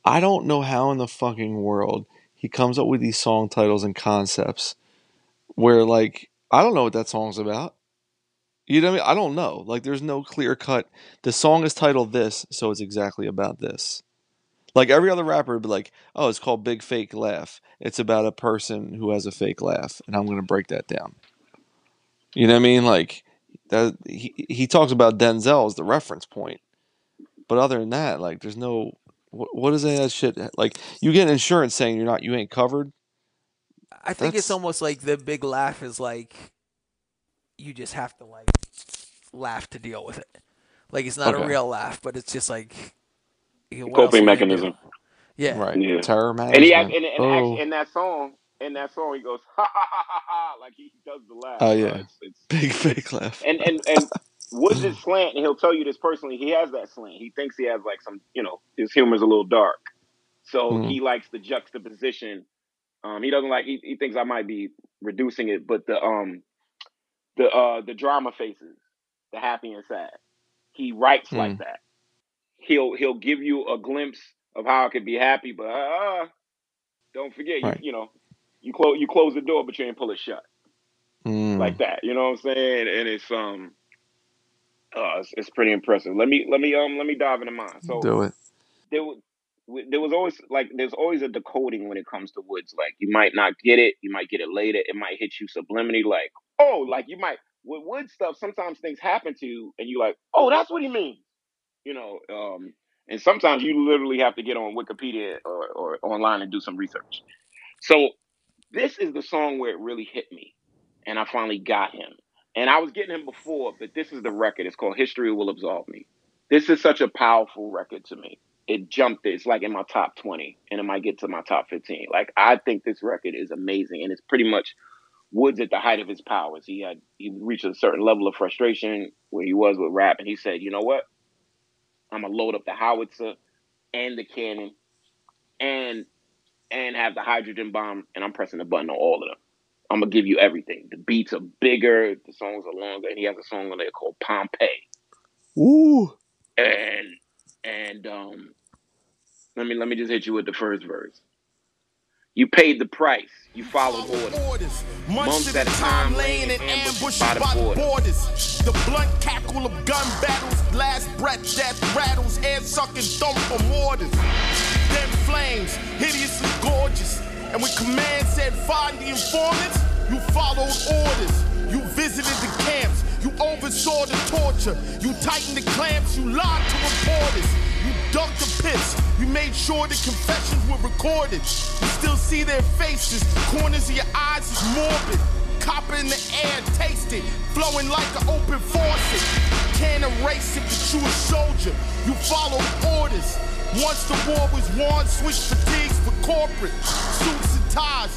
I don't know how in the fucking world he comes up with these song titles and concepts where like I don't know what that song's about. You know what I mean? I don't know. Like there's no clear cut. The song is titled this, so it's exactly about this. Like every other rapper would be like, "Oh, it's called Big Fake Laugh. It's about a person who has a fake laugh, and I'm going to break that down." You know what I mean? Like that he he talks about Denzel as the reference point. But other than that, like there's no what, what is that shit like you get insurance saying you're not you ain't covered. I think it's almost like the big laugh is like you just have to like laugh to deal with it. Like it's not Okay. a real laugh, but it's just like you know, Coping are you gonna mechanism. Yeah. Right. Yeah. Terror And he act, and, and oh, act, in that song, in that song, he goes ha ha ha ha ha, like he does the laugh. Oh, yeah. it's, it's, big fake laugh. and and and Woods is slant, and he'll tell you this personally. He has that slant. He thinks he has like some, you know, his humor's a little dark, so Mhm. he likes the juxtaposition. Um, he doesn't like. He, he thinks I might be reducing it, but the um, the uh, the drama faces, the happy and sad. He writes like Mm. that. He'll he'll give you a glimpse of how it could be happy, but uh, don't forget, Right. you, you know, you close you close the door, but you ain't pull it shut Mm. like that. You know what I'm saying? And it's um, uh, it's, it's pretty impressive. Let me let me um let me dive into mine. So Do it. there was there was always like there's always a decoding when it comes to Woods. Like you might not get it, you might get it later. It might hit you subliminally, like oh, like you might with Wood stuff. Sometimes things happen to you, and you're like oh, that's what he means. You know, um, and sometimes you literally have to get on Wikipedia or, or online and do some research. So this is the song where it really hit me, and I finally got him. And I was getting him before, but this is the record. It's called History Will Absolve Me. This is such a powerful record to me. It jumped. It's like in my top 20, and it might get to my top 15. Like I think this record is amazing, and it's pretty much Woods at the height of his powers. He had he reached a certain level of frustration where he was with rap, and he said, "You know what? I'm gonna load up the howitzer and the cannon, and and have the hydrogen bomb, and I'm pressing the button on all of them. I'm gonna give you everything. The beats are bigger, the songs are longer, and he has a song on there called Pompeii. Ooh. And and um, let me let me just hit you with the first verse. You paid the price. You followed orders. Months at a time laying in ambush by the borders. The blunt cackle of gun battles, last breath death rattles, air sucking thump for mortars. Then flames, hideously gorgeous. And when command said find the informants, you followed orders. You visited the camps, you oversaw the torture, you tightened the clamps, you lied to reporters. You ducked the pits. You made sure the confessions were recorded. You still see their faces. Corners of your eyes is morbid. Copper in the air, taste it. Flowing like an open faucet. Can't erase it, but you a soldier. You follow orders. Once the war was won, switch fatigues for corporate. Suits and ties.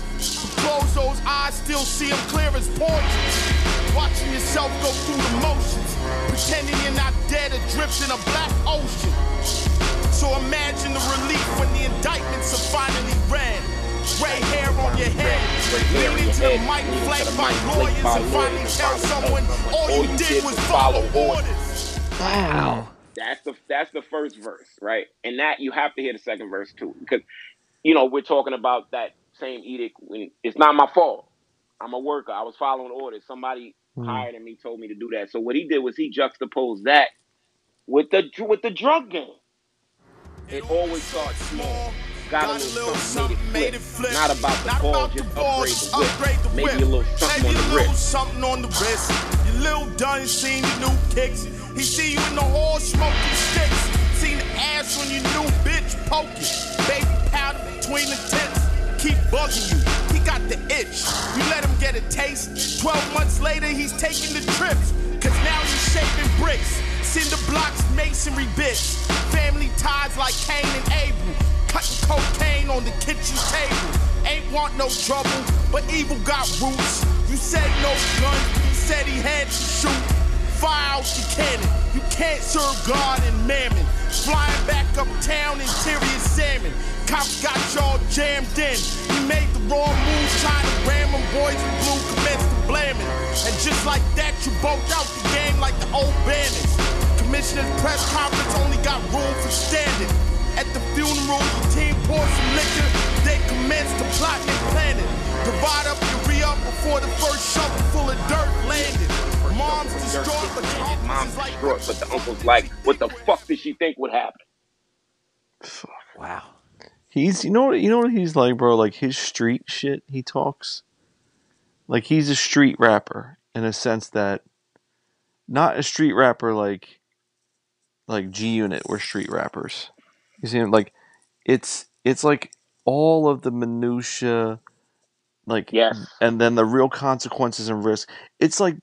Close those eyes, still see them clear as portraits. Watching yourself go through the motions. Pretending you're not dead adrift in a black ocean. So imagine the relief when the indictments are finally read. Gray hair on your head. Lean into the mic, flanked by lawyers, and finally tell someone all you did was follow orders. Wow. That's the that's the first verse, right? And that you have to hear the second verse too, because you know we're talking about that same edict. When it's not my fault. I'm a worker. I was following orders. Somebody Hmm. hired me, told me to do that. So what he did was he juxtaposed that with the with the drug game. It always starts small. Got a little something, made it flip. Not about the ball, just upgrade the whip. Maybe a little something Maybe on the little wrist. something on the wrist. Your little done seen your new kicks. He see you in the hall smoking sticks. Seen the ass on your new bitch poking. Baby powder between the tits. Keep bugging you. Got the itch. You let him get a taste. Twelve months later, he's taking the trips. Cause now he's shaping bricks. Cinder blocks, masonry bits. Family ties like Cain and Abel. Cutting cocaine on the kitchen table. Ain't want no trouble, but evil got roots. You said no gun, you said he had to shoot. Fire out your cannon. You can't serve God and mammon. Flying back uptown, interior salmon. Cops got y'all jammed in. You made the wrong move, trying to ram them boys in blue, commenced to blaming. And just like that, you broke out the game like the old bandits. Commissioner's press conference only got room for standing. At the funeral, the team poured some liquor. They commenced to plot and plan it. Divide up your re-up before the first shovel full of dirt landed. Mom's distraught, but the uncles Mom's like, distraught, but the uncle's like, what the fuck did she think would happen? Wow. He's you know what you know what he's like, bro. Like his street shit, he talks. Like he's a street rapper in a sense that, not a street rapper like, like G Unit were street rappers. You see, like, it's it's like all of the minutia, like Yes. and then the real consequences and risk. It's like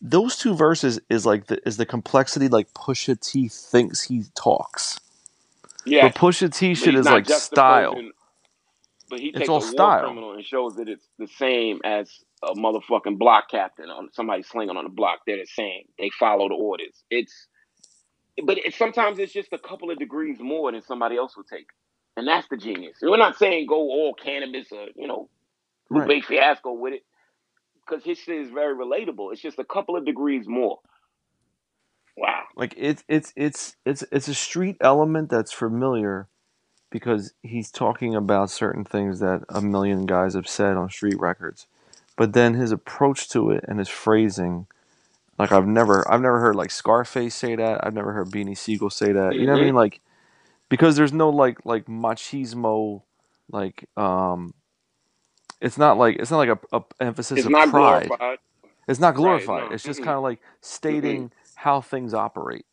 those two verses is like the is the complexity like Pusha T thinks he talks. Yes. But Pusha T shit is like style. juxtaposing- But he It's takes all a war style. criminal and shows that it's the same as a motherfucking block captain on somebody slinging on the block. They're the same. They follow the orders. It's, but it, sometimes it's just a couple of degrees more than somebody else would take, and that's the genius. We're not saying go all Canibus or you know, Right. Fiasco with it, because his shit is very relatable. It's just a couple of degrees more. Wow. Like it's it's it's it's it's a street element that's familiar because he's talking about certain things that a million guys have said on street records. But then his approach to it and his phrasing, like I've never I've never heard like Scarface say that. I've never heard Beanie Sigel say that. You know what I Mhm. mean? Like because there's no like like machismo like um it's not like it's not like a, a emphasis It's of not pride. glorified. It's not Right, glorified. no, It's just mm-mm. kind of like stating how things operate.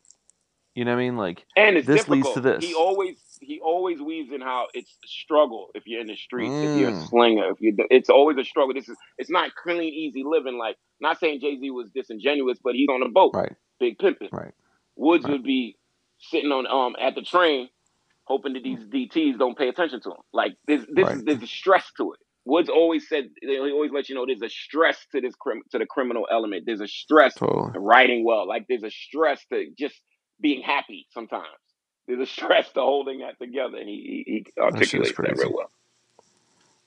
You know what I mean? Like And it's This difficult. leads to this. He always he always weaves in how it's a struggle if you're in the streets, if you're a Mm. slinger, if you it's always a struggle. This is it's not clean, easy living. Like not saying Jay Z was disingenuous, but he's on a boat, right, big pimping. right. Woods Right. would be sitting on um at the train, hoping that these DTs don't pay attention to him. Like this this Right. is there's a stress to it. Woods always said he always let you know there's a stress to this crim to the criminal element. There's a stress Totally. to writing well. Like there's a stress to just being happy sometimes. There's a stress to holding that together, and he he, he articulates that crazy. real well.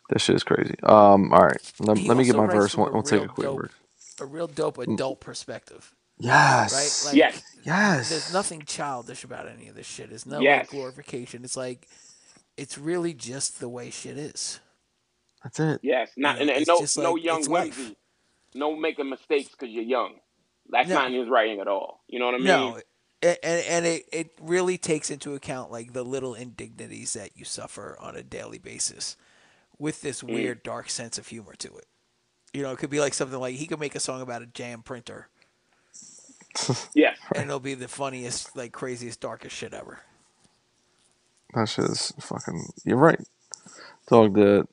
That shit is crazy. Um, all right. Let, let me get my verse. from We'll, we'll take a quick dope- break. A real dope adult perspective, Yes. right? Like, Yes. yes. There's nothing childish about any of this shit. It's no Yes. like glorification. It's like, it's really just the way shit is. That's it. Yes, not Yeah, and, and no just no young it's life. no making mistakes because you're young. That's No. not in his writing at all. You know what I mean? No, and and it, it really takes into account like the little indignities that you suffer on a daily basis, with this Mm. weird dark sense of humor to it. You know, it could be like something like he could make a song about a jam printer, Yes. and it'll be the funniest, like craziest, darkest shit ever. That shit is fucking. You're right, dog. The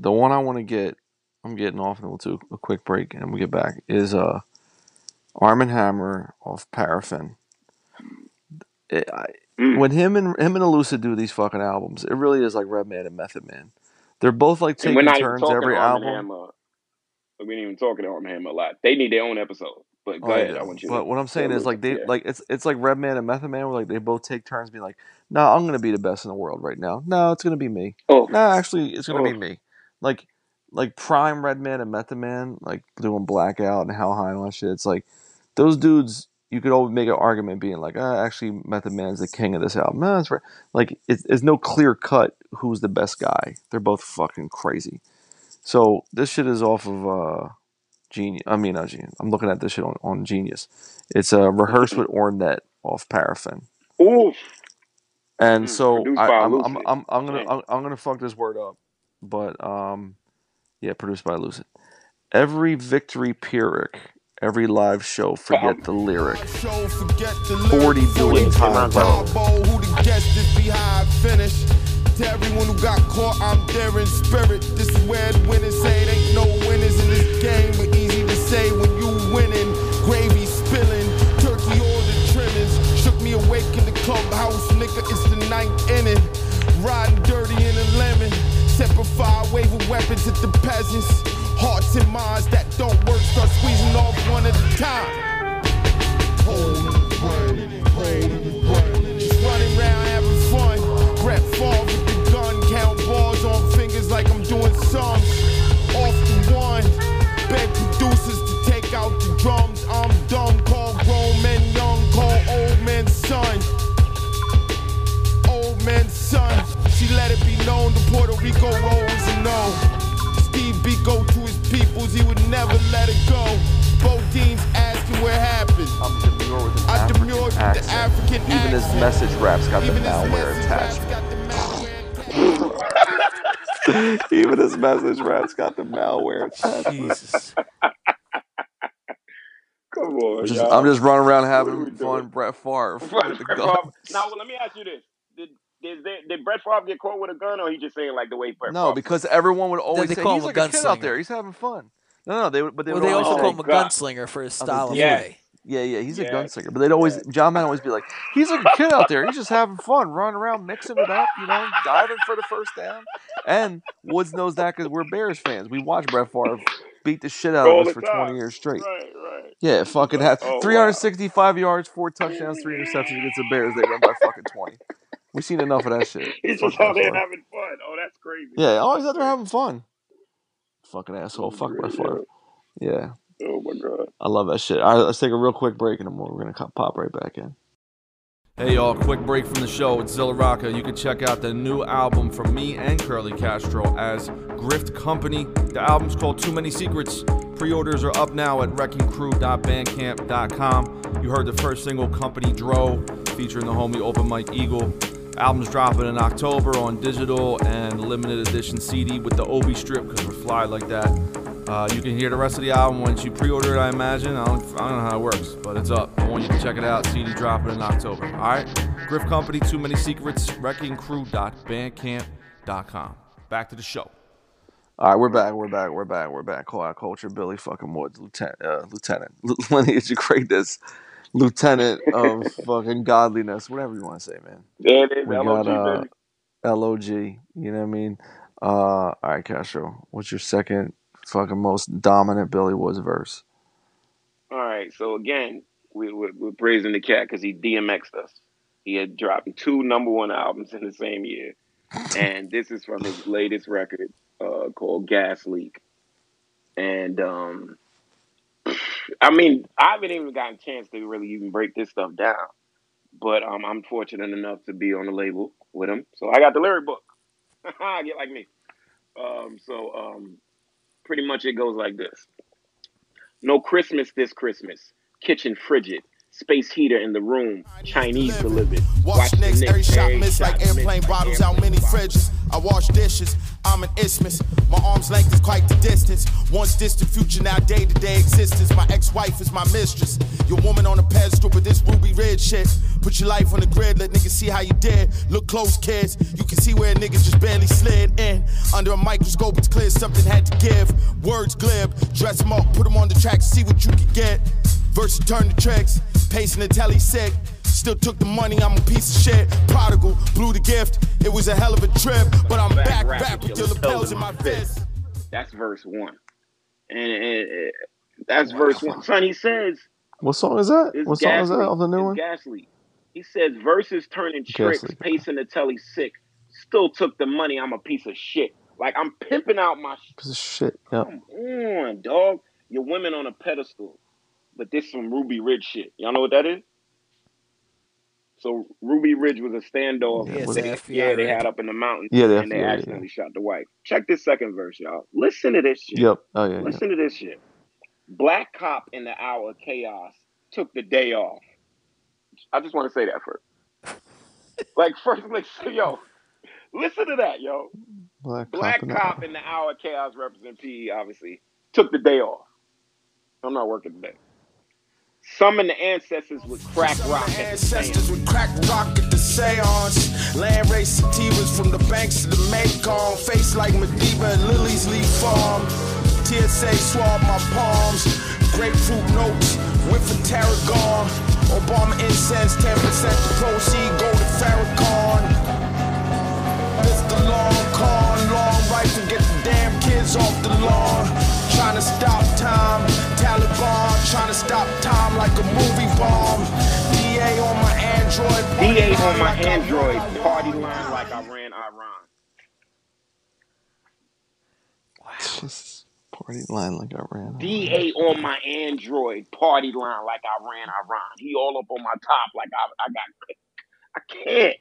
the one I want to get, I'm getting off, and we'll do a quick break, and we get back. Is uh, Armand Hammer off Paraffin. It, I, Mm. when him and him and Elucid do these fucking albums, it really is like Redman and Method Man. They're both like taking turns every Arm and album. Hammer. We ain't even talking Armand Hammer a lot. They need their own episode. But Oh, go I ahead. I want you. But to what I'm saying is like they yeah. like it's it's like Redman and Method Man where like they both take turns being like, no, I'm gonna be the best in the world right now. No, it's gonna be me. Oh, No, actually, it's gonna be Oh. me. Like like prime Redman and Method Man, like doing Blackout and How High and all that shit. It's like those dudes. You could always make an argument being like, ah, actually, Method Man's the king of this album. No, that's right. Like, it's, it's no clear cut who's the best guy. They're both fucking crazy. So this shit is off of uh, Genius. I mean, not Genius. I'm looking at this shit on, on Genius. It's uh, Rehearse with Ornette off Paraffin. oof. And Mm, so I, by I'm, I'm, I'm, I'm gonna I'm, I'm gonna fuck this word up, but um, yeah, produced by Lucid. Every victory Pyrrhic, every live show, forget the lyric. Show, forget the 40 lyrics. billion times, bro. Who the guest is behind finish. To everyone who got caught, I'm there in spirit. This is where the winners say it ain't no winners in this game, but easy to say when you winning. Gravy spilling, turkey all the trimmings. Shook me awake in the clubhouse, nigga. It's the ninth inning. Riding dirty fire, waving weapons at the peasants. Hearts and minds that don't work, start squeezing off one at a time. Hold and pray, hold and pray. Just running around having fun. Brett Favre let it be known the Puerto Rico roll was a no. Steve Biko to his peoples, he would never let it go. Bodine's asking what happened. I'm demure with an I African demurred with the. African Even his accent. message raps got the Even his malware message raps attachment. got the malware attachment. Even his message raps got the malware attachment. Jesus. Come on, Just- I'm just running around having fun. doing? Brett Favre Brett the Favre- Now, well, let me ask you this: Did did, they, did Brett Favre get caught with a gun, or he just saying like the way Brett No, Favre? because everyone would always they say call he's him a like a kid out there. He's having fun. No, no, they would, but they well, they also say, call him a God. gunslinger for his style of yeah. play. yeah, yeah, he's a gunslinger. But they'd always, Yes. John Madden always be like, he's like a kid out there. He's just having fun, running around, mixing it up, you know, diving for the first down. And Woods knows that because we're Bears fans. We watch Brett Favre beat the shit out All of us for time. 20 years straight. Right, right. Yeah, fucking like, had oh, wow. 365 yards, four touchdowns, three interceptions against the Bears. They won by fucking 20. We've seen enough of that shit. He's Fuck just out there having fun. Oh, that's crazy. Yeah, always out there having fun. Fucking asshole. Fuck my Great, Favre. Yeah, Oh my god. I love that shit. All right, let's take a real quick break and then we're gonna pop right back in. Hey y'all, quick break from the show. It's Zilla Rocca. You can check out the new album from me and Curly Castro as Grift Company. The album's called Too Many Secrets. Pre-orders are up now at wreckingcrew.bandcamp.com. You heard the first single, Company Dro, featuring the homie Open Mike Eagle. Album's dropping in October on digital and limited edition CD with the OB strip because we're fly like that. Uh, you can hear the rest of the album once you pre-order it, I imagine. I don't, I don't know how it works, but it's up. I want you to check it out. CD dropping in October. All right? Griff Company, Too Many Secrets, wreckingcrew.bandcamp.com. Back to the show. All right, we're back. We're back. We're back. We're back. Quiet culture. Billy fucking Woods, lieutenant, uh, lieutenant, lineage of greatness, lieutenant of fucking godliness, whatever you want to say, man. There it is. We LOG, got uh. LOG. You know what I mean? Uh, all right, Castro. What's your second fucking most dominant Billy Woods verse? All right. So again, we, we, we're praising the cat because he DMX'd us. He had dropped two number one albums in the same year, and this is from his latest record uh, called Gas Leak. And um, I mean, I haven't even gotten a chance to really even break this stuff down, but um, I'm fortunate enough to be on the label with him, so I got the lyric book. Get like me. Um, so um, pretty much it goes like this. No Christmas this Christmas. Kitchen frigid. Space heater in the room. Chinese delivered. Watch Knicks, the every shot every miss like airplane bottles out many fridges. I wash dishes, I'm an isthmus. My arm's length is quite the distance. Once distant future, now day to day existence. My ex wife is my mistress. Your woman on a pedestal with this ruby red shit. Put your life on the grid, let niggas see how you did. Look close, kids. You can see where niggas just barely slid in. Under a microscope, it's clear something had to give. Words glib, dress them up, put them on the track see what you can get. Versus turn the tricks, pacing the telly sick. Still took the money, I'm a piece of shit. Prodigal, blew the gift. It was a hell of a trip, but I'm Back back, back with with your your lapels in my fist. That's verse one. And, and, and that's verse one. Son, he says, What song is that? What song gas is that leak. of the new it's one? gas leak. He says verses turning tricks, leak. pacing the telly sick. Still took the money. I'm a piece of shit. Like I'm pimping out my. Sh- Piece of shit. Yep. Come on, dog. Your women on a pedestal, but this some Ruby Ridge shit. Y'all know what that is? So Ruby Ridge was a standoff. Yeah, Yeah, they, it's the yeah, they had up in the mountains, Yeah, they- and they yeah, yeah, accidentally shot the wife. Check this second verse, y'all. Listen to this shit. Yep. Oh yeah. yeah. Listen to this shit. Black cop in the hour of chaos took the day off. I just want to say that first. like first, like so, yo, listen to that, yo. Black, Black cop in the- cop in the hour of chaos represent PE, obviously took the day off. I'm not working today. Summon the ancestors with crack rock the ancestors would crack rock at the seance. Land race sativas from the banks of the Mekong. Face like Mediva and Lily's Leaf Farm. TSA swab my palms. Grapefruit notes, with of tarragon. Obama incense, 10% the proceed, go to Farrakhan. Mr. Long Con, long rifle, get the damn kids off the lawn. Trying to stop time, Taliban, trying to stop time like a movie bomb. DA on my Android, party DA line on my like Android, run party Iran. line like I ran Iran. Jesus. Party line like I ran. DA on my Android, party line like I ran Iran. He all up on my top like I, I got. I can't.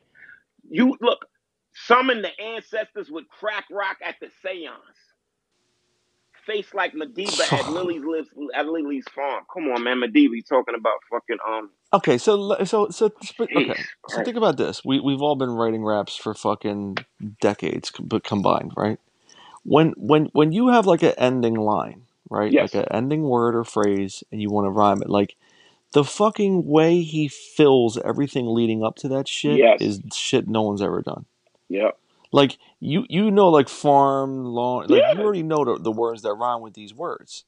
You look. Summon the ancestors with crack rock at the seance. Face like Mediva at Lily's lives at Lily's farm. Come on, man. You talking about fucking um. Okay, so so so okay. So think about this. We we've all been writing raps for fucking decades, but combined, right? When when when you have like an ending line, right? Yes. Like an ending word or phrase, and you want to rhyme it, like the fucking way he fills everything leading up to that shit Yes. is shit no one's ever done. Yep. Like you you know like farm long like Yeah. you already know the, the words that rhyme with these words,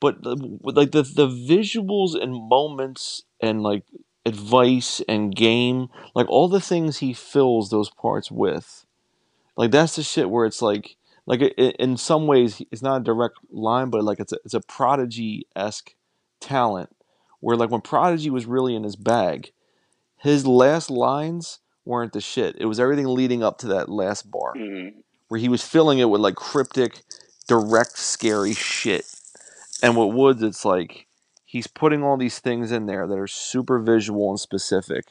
but the, like the the visuals and moments and like advice and game like all the things he fills those parts with, like that's the shit where it's like like in some ways it's not a direct line, but like it's a it's a prodigy esque talent where like when prodigy was really in his bag, his last lines weren't the shit. It was everything leading up to that last bar hmm where he was filling it with like cryptic, direct, scary shit. And with Woods, it's like he's putting all these things in there that are super visual and specific.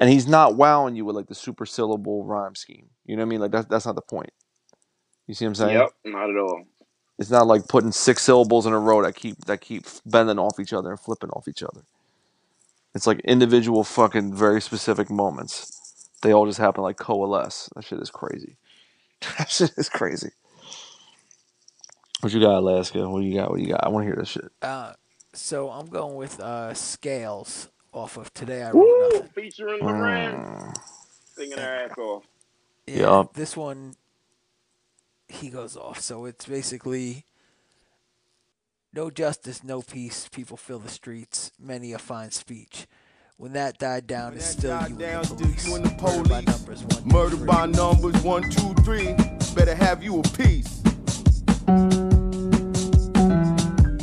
And he's not wowing you with like the super syllable rhyme scheme. You know what I mean? Like that's that's not the point. You see what I'm saying? Yep. Not at all. It's not like putting six syllables in a row that keep that keep bending off each other and flipping off each other. It's like individual fucking very specific moments. They all just happen like coalesce. That shit is crazy. that shit is crazy. What you got, Alaska? What you got? What you got? I want to hear this shit. Uh, so I'm going with uh, Scales off of Today I Wrote Woo! Nothing. Featuring the Mm. singing her ass off. Yeah, Yup. this one he goes off. So it's basically no justice, no peace. People fill the streets. Many a fine speech. When that died down, When it's still you down, and the still you and the Murder by numbers. One, Murder three. by numbers, one, two, three. Better have you a piece.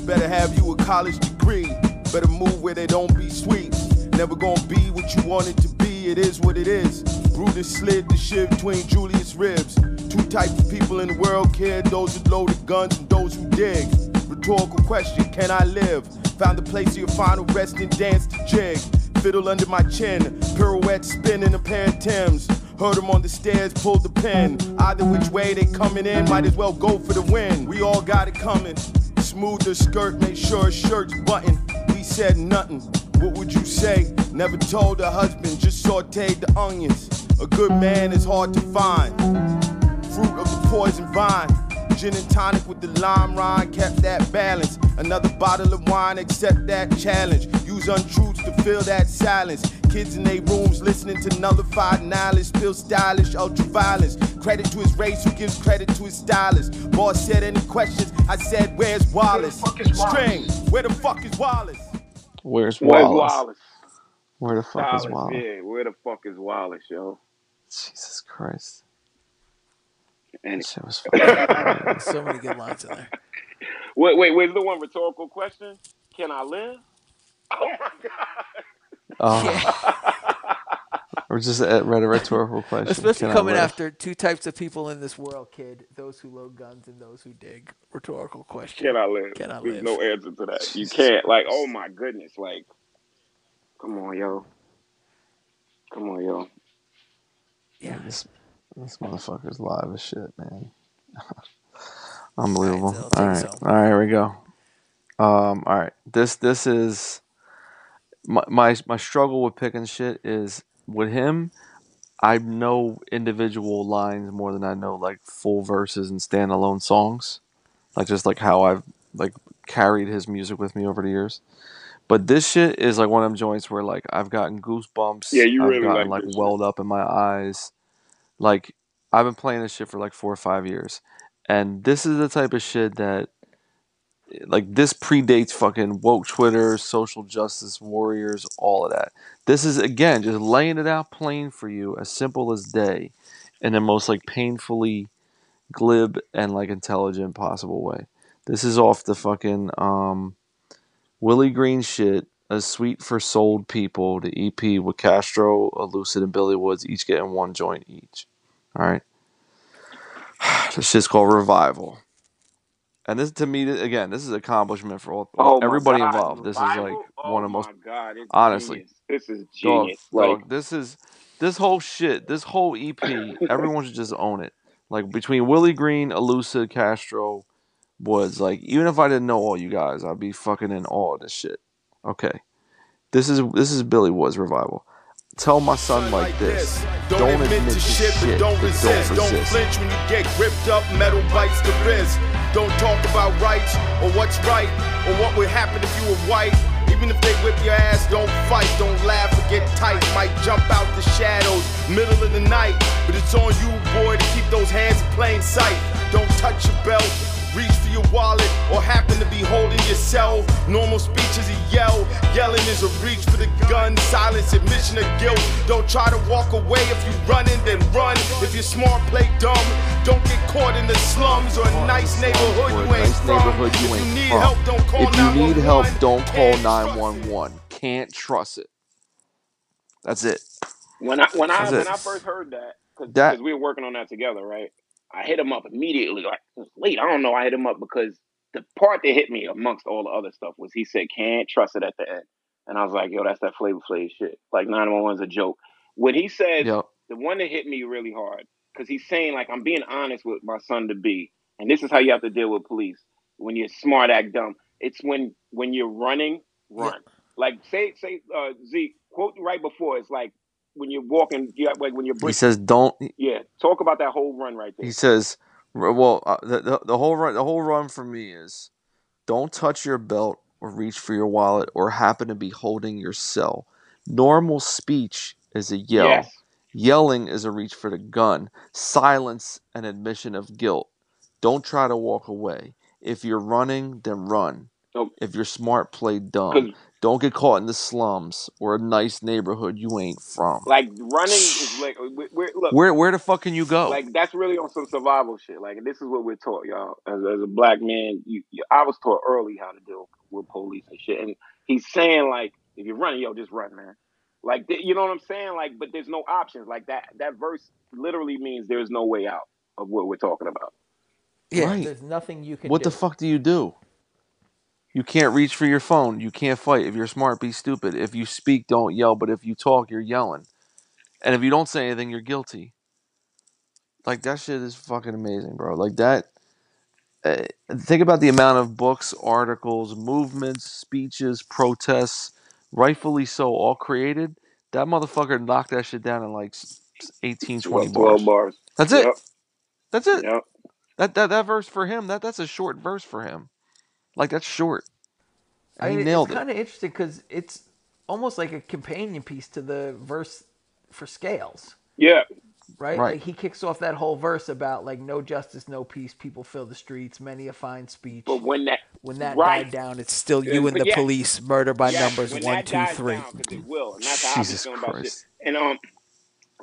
Better have you a college degree. Better move where they don't be sweet. Never gonna be what you want it to be. It is what it is. Brutus slid the shit between Julius' ribs. Two types of people in the world kid those with loaded guns and those who dig. Rhetorical question, can I live? Found the place of your final resting dance to jig. Fiddle under my chin, pirouette spinning a pair of Tims. Heard them on the stairs, pulled the pin. Either which way they coming in, might as well go for the win. We all got it coming. Smooth the skirt, make sure shirt's buttoned. We said nothing. What would you say? Never told her husband, just sauteed the onions. A good man is hard to find. Fruit of the poison vine. Gin and tonic with the lime rind kept that balance. Another bottle of wine, accept that challenge. Use untruths to fill that silence. Kids in their rooms listening to nullified knowledge. Still stylish, ultra violence. Credit to his race who gives credit to his stylist. Boss said any questions, I said, Where's Wallace? String, where the fuck is Wallace? Where's Where's Wallace? Wallace? Where the fuck is Wallace, Wallace? yeah. Where the fuck is Wallace, yo? Jesus Christ. And That shit was So many good lines in there. wait, wait, where's the one rhetorical question? Can I live? Oh my god. Oh, Yeah. or just a, read a rhetorical question. Especially Can coming after two types of people in this world, kid. Those who load guns and those who dig. Rhetorical question. Can I live? Can I There's live? no answer to that. You can't. Like, oh my goodness. Like, come on, yo. Come on, yo. Yeah. This, this motherfucker's live as shit, man. Unbelievable. Alright, so All take right, us all right, here we go. Um, all right. This this is my my my struggle with picking shit is with him. I know individual lines more than I know like full verses and standalone songs, like just like how I've like carried his music with me over the years. But this shit is like one of them joints where like I've gotten goosebumps. Yeah, you I've really gotten like like welled up in my eyes. Like I've been playing this shit for like four or five years, and this is the type of shit that like this predates fucking woke Twitter, social justice warriors, all of that. This is again just laying it out plain for you, as simple as day, in the most like painfully glib and like intelligent possible way. This is off the fucking um, Willie Green shit. A Suite for Sold People, the EP with Castro, Elucid, and Billy Woods, each getting one joint each. All right. This shit's called Revival. And this, to me, again, this is accomplishment for all, Oh everybody God. involved. This is like Revival? oh one of the oh most god, honestly, genius. This is dog, genius. Like dog. This is this whole shit. This whole EP. everyone should just own it. Like between Willie Green, Elucid, Castro, Woods. Like even if I didn't know all you guys, I'd be fucking in awe of this shit. Okay, this is this is Billy Woods revival. Tell my son like this. Don't admit to shit, but don't resist. Don't flinch when you get gripped up, metal bites the wrist. Don't talk about rights or what's right or what would happen if you were white. Even if they whip your ass, don't fight, don't laugh or get tight. Might jump out the shadows, middle of the night. But it's on you, boy, to keep those hands in plain sight. Don't touch your belt, reach your wallet, or happen to be holding your cell. Normal speech is a yell, yelling is a reach for the gun. Silence, admission of guilt. Don't try to walk away if you're running, then run. If you're smart, play dumb. Don't get caught in the slums or a nice neighborhood you ain't nice from. neighborhood you If you need from. help, don't call If you need help, 911. don't call Can't trust it. 911. Can't trust it. That's it. when I when I That's when. I first heard that because we were working on that together, right? I hit him up immediately. Like it was late. I don't know. I hit him up because the part that hit me amongst all the other stuff was he said can't trust it at the end, and I was like, yo, that's that Flavor Flav shit. Like 911's a joke. When he said Yep. the one that hit me really hard because he's saying like I'm being honest with my son to be, and this is how you have to deal with police when you're smart act dumb. It's when when you're running, run. Like say say uh, Z quote right before it's like when you're walking, you like when you're He says don't. Yeah, talk about that whole run right there. He says, well, uh, the, the the whole run the whole run for me is, don't touch your belt or reach for your wallet or happen to be holding your cell. Normal speech is a yell. Yes, Yelling is a reach for the gun. Silence an admission of guilt. Don't try to walk away. If you're running, then run. so If you're smart, play dumb. Because Don't get caught in the slums or a nice neighborhood you ain't from. like running is like we we're, look Where where the fuck can you go? like that's really on some survival shit. Like this is what we're taught, y'all. As, as a black man, you, you I was taught early how to deal with police and shit. And he's saying like, if you're running, yo, just run, man. Like th- you know what I'm saying? Like, but there's no options. Like that that verse literally means there's no way out of what we're talking about. Yeah, Right. there's nothing you can What do. the fuck do you do? You can't reach for your phone. You can't fight. If you're smart, be stupid. If you speak, don't yell. But if you talk, you're yelling. And if you don't say anything, you're guilty. Like that shit is fucking amazing, bro. Like that. Uh, think about the amount of books, articles, movements, speeches, protests, rightfully so, all created. That motherfucker knocked that shit down in like s- 18, 20 12 bars. bars. That's it. Yep. That's it. Yep. That, that that verse for him, that that's a short verse for him. Like that's short. I he mean, nailed it's it. kind of interesting because it's almost like a companion piece to the verse for scales, Yeah. right? Right. Like he kicks off that whole verse about like no justice, no peace, people fill the streets, many a fine speech. But when that When that right. died down, it's still you and the yeah. police, murder by Yes, numbers, when one, that two, dies three. down, 'cause it will, and that's how Jesus feeling about. Christ. And um,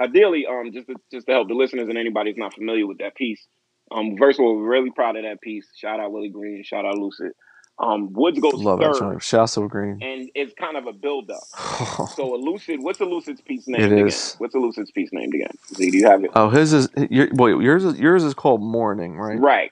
ideally, um, just to, just to help the listeners and anybody who's not familiar with that piece, um, first of all, really proud of that piece. Shout out Willie Green, shout out Lucid. Um, Woods goes Love that third, joint. Shasta Green. and it's kind of a build up. So Elucid, what's Elucid's piece named It again? is. What's Elucid's piece named again? Z, do you have it? oh, his is your, wait. Yours is yours is called Morning, right? Right.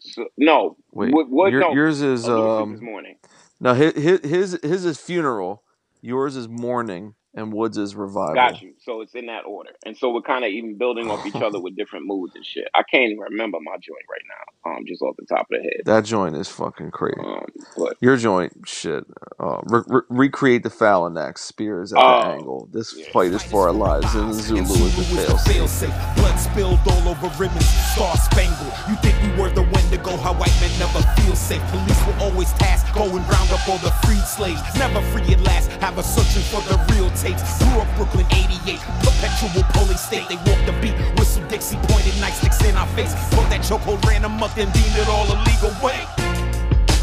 So, no. Wait, what? what your- no. yours is Elucid um this morning. no his, his his is funeral. Yours is Morning, and Woods is Revival. Got you. So it's in that order, and so we're kind of even building off each other with different moods and shit. I can't even remember my joint right now, um, just off the top of the head. That joint is fucking crazy. Um, but Your joint, shit. Uh, re- re- recreate the Phalanx spears at Oh, the angle. This yeah. fight is for our lives, and Zulu is the fail fail-safe. Blood spilled all over ribbons, star spangled. You think we were the Wendigo? How white men never feel safe. Police will always task, go and round up all the freed slaves. Never free at last. Have us searching for the real tapes. Grew up Brooklyn '88, perpetual police state. They walk the beat, whistle Dixie, pointed nightsticks in our face. Pulled that chokehold, ran amok, and deemed it all a legal way.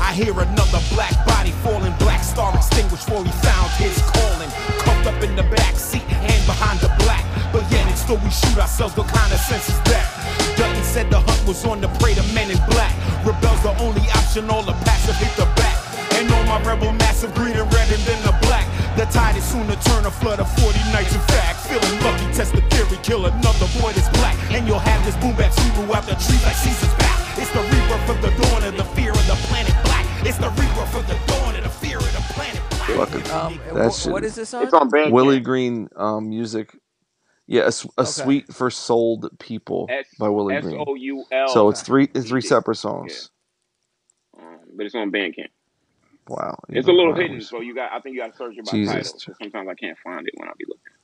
I hear another black body falling, black star extinguished before he found his calling. Cuffed up in the back seat, hand behind the black. But yet and still we shoot ourselves, what kind of sense is that? Dutton said the hunt was on the prey to men in black. Rebels the only option, all the passive hit the back. And all my rebel massive green and red and then. The tide is soon to turn a flood of 40 nights in fact. Feeling lucky, test the theory, kill another boy that's black. And you'll have this boom back sweep out the tree like Caesar's back. It's the rebirth of the dawn of the fear of the planet black. It's the rebirth of the dawn of the fear of the planet black. Um, That wh- shit what is- is this on? it's on Bandcamp. Willie Green um, music. Yeah, a, s- a Okay. suite for sold people S by Willie S Green. O U L. So it's three it's three separate songs. Um, but it's on Bandcamp. Wow, It's a little Wow. hidden, so you got. I think you got to search it by Jesus. title. So sometimes I can't find it when I be looking.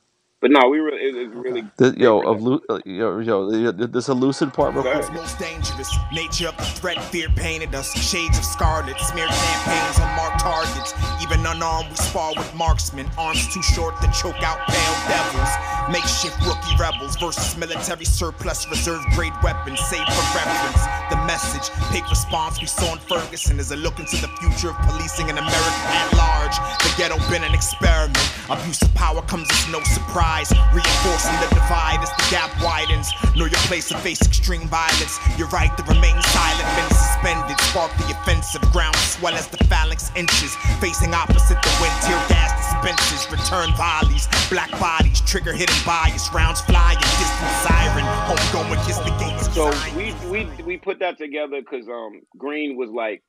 But no, we really. It, it's really. The, yo, of lu- uh, yo, yo, this Elucid part real Go quick. most dangerous. Nature of the threat, fear painted us. Shades of scarlet, smeared campaigns on marked targets. Even unarmed, we spar with marksmen. Arms too short to choke out pale devils. Makeshift rookie rebels versus military surplus, reserve grade weapons. Save for reference. The message, big response we saw in Ferguson is a look into the future of policing in America at large. The ghetto been an experiment. Abuse of power comes as no surprise. Reinforcing the divide as the gap widens. Know your place to face extreme violence. Your right to remain silent, been suspended. Spark the offensive ground swell as the phalanx inches. Facing opposite the wind, tear gas dispensers. Return volleys, black bodies, trigger hidden bias. Rounds flying, distant siren. Homegoing kiss the gates. So we we we put that together because um Green was like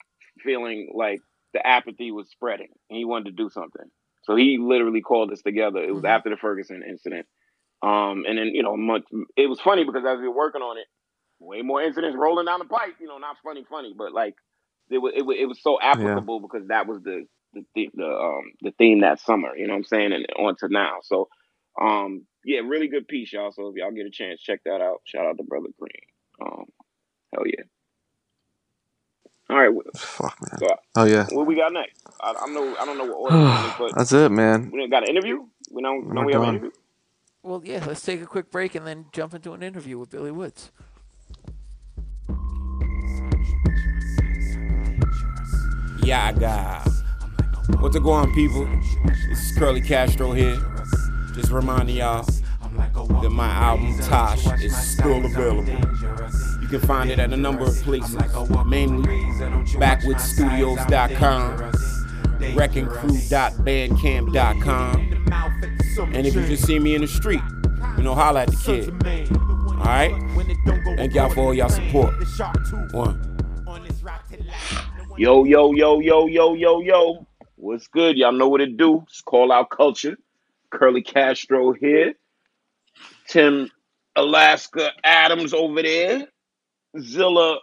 feeling like the apathy was spreading and he wanted to do something. So he literally called us together. It was Mhm. after the Ferguson incident. Um and then you know much it was funny because as we were working on it, way more incidents rolling down the pipe. You know, not funny, funny, but like it was it was, it was so applicable because that was the the the, the um the theme that summer. You know what I'm saying? And on to now. So um yeah, really good piece, y'all. So if y'all get a chance, check that out. Shout out to Brother Green. Um, hell yeah. All right, wh- Fuck man. so Oh yeah. what we got next? I, I know I don't know what order, we're but That's it, man. we got an interview. We know, know We're we have an interview. Well, yeah, let's take a quick break and then jump into an interview with Billy Woods. Yaga. What's going on, people? This is Curly Castro here. Just reminding y'all that my album Tosh is still available. You can find it at a number of places, mainly backwoodstudios.com, wreckingcrew.bandcamp.com, and if you just see me in the street, you know, holla at the kid. All right? Thank y'all for all y'all support. One. Yo, yo, yo, yo, yo, yo, yo. What's good? Y'all know what it do. It's call out culture. Curly Castro here. Tim Alaska Adams over there. Zilla.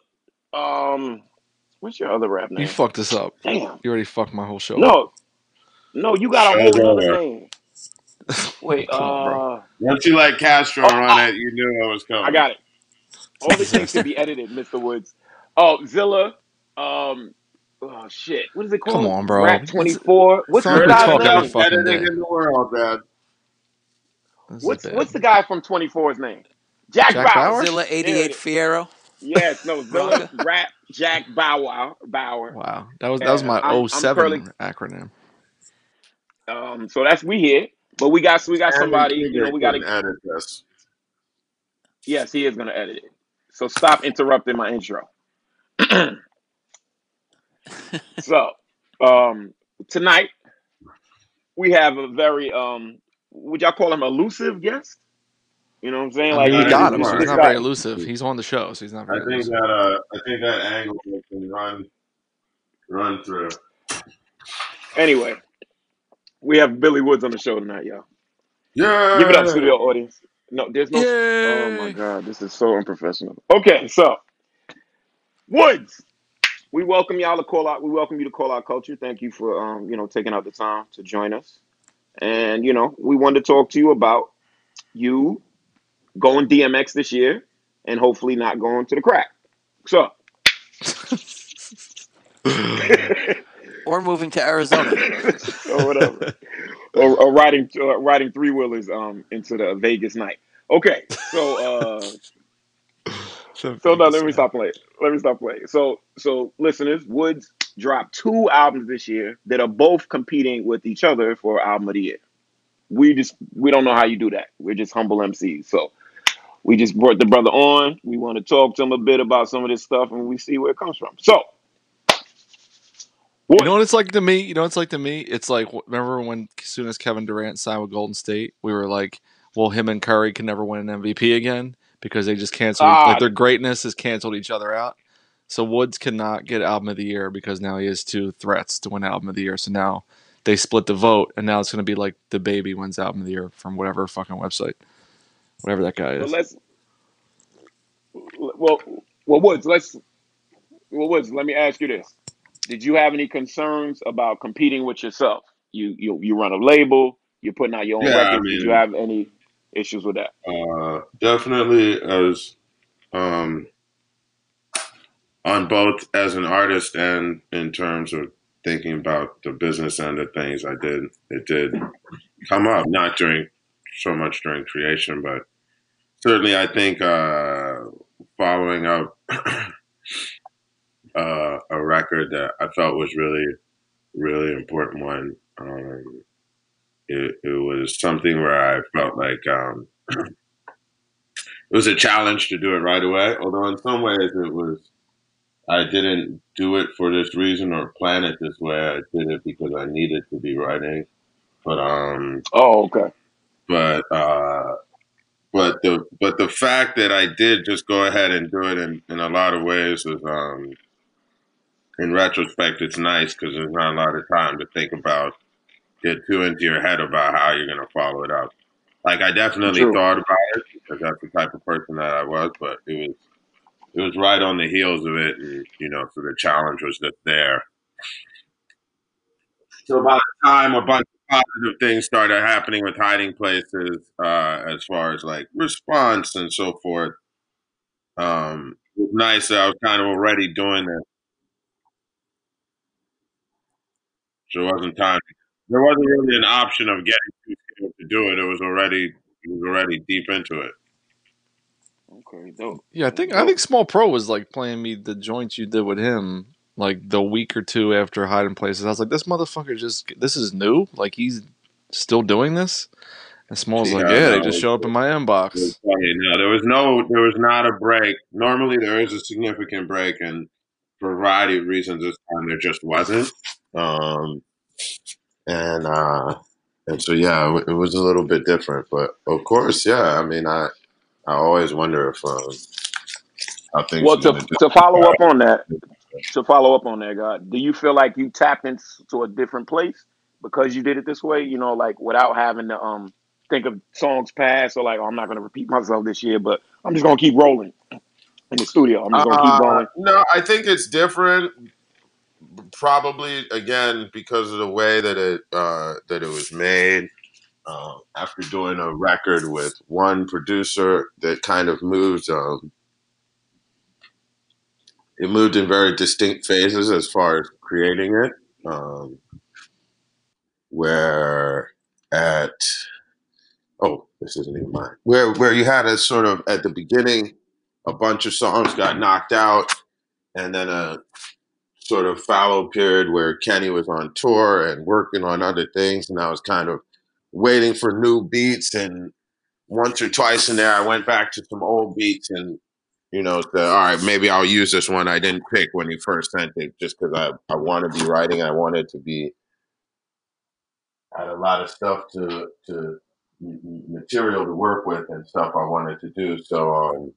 Um, what's your other rap name? You fucked this up. Damn. You already fucked my whole show. up. No, no, you got a Shows whole other over. name. Wait, Come on, bro. uh, Once you let Castro Oh, run it, you knew I was coming. I got it. All the things to be edited, Mr. Woods. Oh, Zilla. Um, oh shit, what is it called? Come on, bro. Rap twenty four. What's the would guy's talk every name? fucking Editing in the world, Dad. This What's what's the guy from 24's name? Jack, Jack Bauer. Bauer? Zilla 88 is. Fiero. Yes, no, Zilla Rocca. Rap Jack Bauer Bauer. Wow, that was that was And my I'm- I'm 07 acronym. Um, so that's we here, but we got we got somebody. You know, we got to to. edit this. Yes, he is gonna edit it. So stop interrupting my intro. So, um, tonight we have a very um, would y'all call him elusive guest? You know what I'm saying? Like mean, I this- got him, so he's not very elusive. He's on the show, so he's not I very think elusive. that uh, I think that angle can run run through. Anyway, we have Billy Woods on the show tonight, y'all. Yeah. Give it up, studio audience. No, there's no. Oh my god, this is so unprofessional. Okay, so Woods, we welcome y'all to call out. We welcome you to call out culture. Thank you for um, you know, taking out the time to join us. And you know, we wanted to talk to you about you going DMX this year and hopefully not going to the crack. So, Or moving to Arizona. or whatever, or, or riding uh, riding three wheelers um into the Vegas night. Okay, so uh, So So no, let me stop playing. Let me stop playing. So so listeners, Woods dropped two albums this year that are both competing with each other for album of the year. We just we don't know how you do that. We're just humble MCs. So we just brought the brother on. We want to talk to him a bit about some of this stuff and we see where it comes from. So You know what it's like to me? You know what it's like to me? It's like remember when as soon as Kevin Durant signed with Golden State, we were like, well, him and Curry can never win an MVP again because they just canceled Ah. like their greatness has canceled each other out. So Woods cannot get album of the year because now he has two threats to win album of the year. So now they split the vote, and now it's going to be like the baby wins album of the year from whatever fucking website, whatever that guy but is. let's well well Woods, let's well Woods, let me ask you this. Did you have any concerns about competing with yourself? You you you run a label, you're putting out your own Yeah, I records. Did you have any issues with that? Uh, definitely as um, on both as an artist and in terms of thinking about the business end of things. I did it did come up not during so much during creation, but certainly I think uh, following up uh, a record that I felt was really really important one. Um, it, it was something where I felt like um, it was a challenge to do it right away. Although in some ways it was, I didn't do it for this reason or plan it this way. I did it because I needed to be writing. But um, Oh, okay. but uh, but the but the fact that I did just go ahead and do it in, in a lot of ways is um, in retrospect it's nice because there's not a lot of time to think about get too into your head about how you're going to follow it up. Like I definitely True. thought about it because that's the type of person that I was, but it was it was right on the heels of it, and you know, so the challenge was just there. So by the time a bunch positive things started happening with hiding places, uh, as far as like response and so forth, um, it was nice that I was kind of already doing it. So it wasn't time. There wasn't really an option of getting too skilled to do it. It was already it was already deep into it. Okay, dope. Yeah, I think I think Small Pro was like playing me the joints you did with him like the week or two after hiding places. I was like, this motherfucker just this is new. Like he's still doing this. And Small's like, Yeah, yeah, they just it's- show up in my inbox. No, there was no, there was not a break. Normally, there is a significant break, and for a variety of reasons, this time there just wasn't. Um, and uh, and so yeah, it was a little bit different, but of course, yeah. I mean, I I always wonder if um, how things Well, to to follow up on that, to follow up on that, God, do you feel like you tapped into a different place because you did it this way? You know, like without having to um think of songs past or like, oh, I'm not going to repeat myself this year, but I'm just going to keep rolling in the studio. I'm just going to keep Uh, going. no, I think it's different. Probably again because of the way that it uh, that it was made. Uh, after doing a record with one producer that kind of moved, um, it moved in very distinct phases as far as creating it. Um, where at oh, this isn't even mine. Where where you had a sort of at the beginning, a bunch of songs got knocked out, and then a sort of fallow period where Kenny was on tour and working on other things, and I was kind of waiting for new beats. And once or twice in there, I went back to some old beats and you know, to, all right, maybe I'll use this one I didn't pick when he first sent it, just because I I want to be writing. I wanted to be I had a lot of stuff to to material to work with and stuff I wanted to do. So um,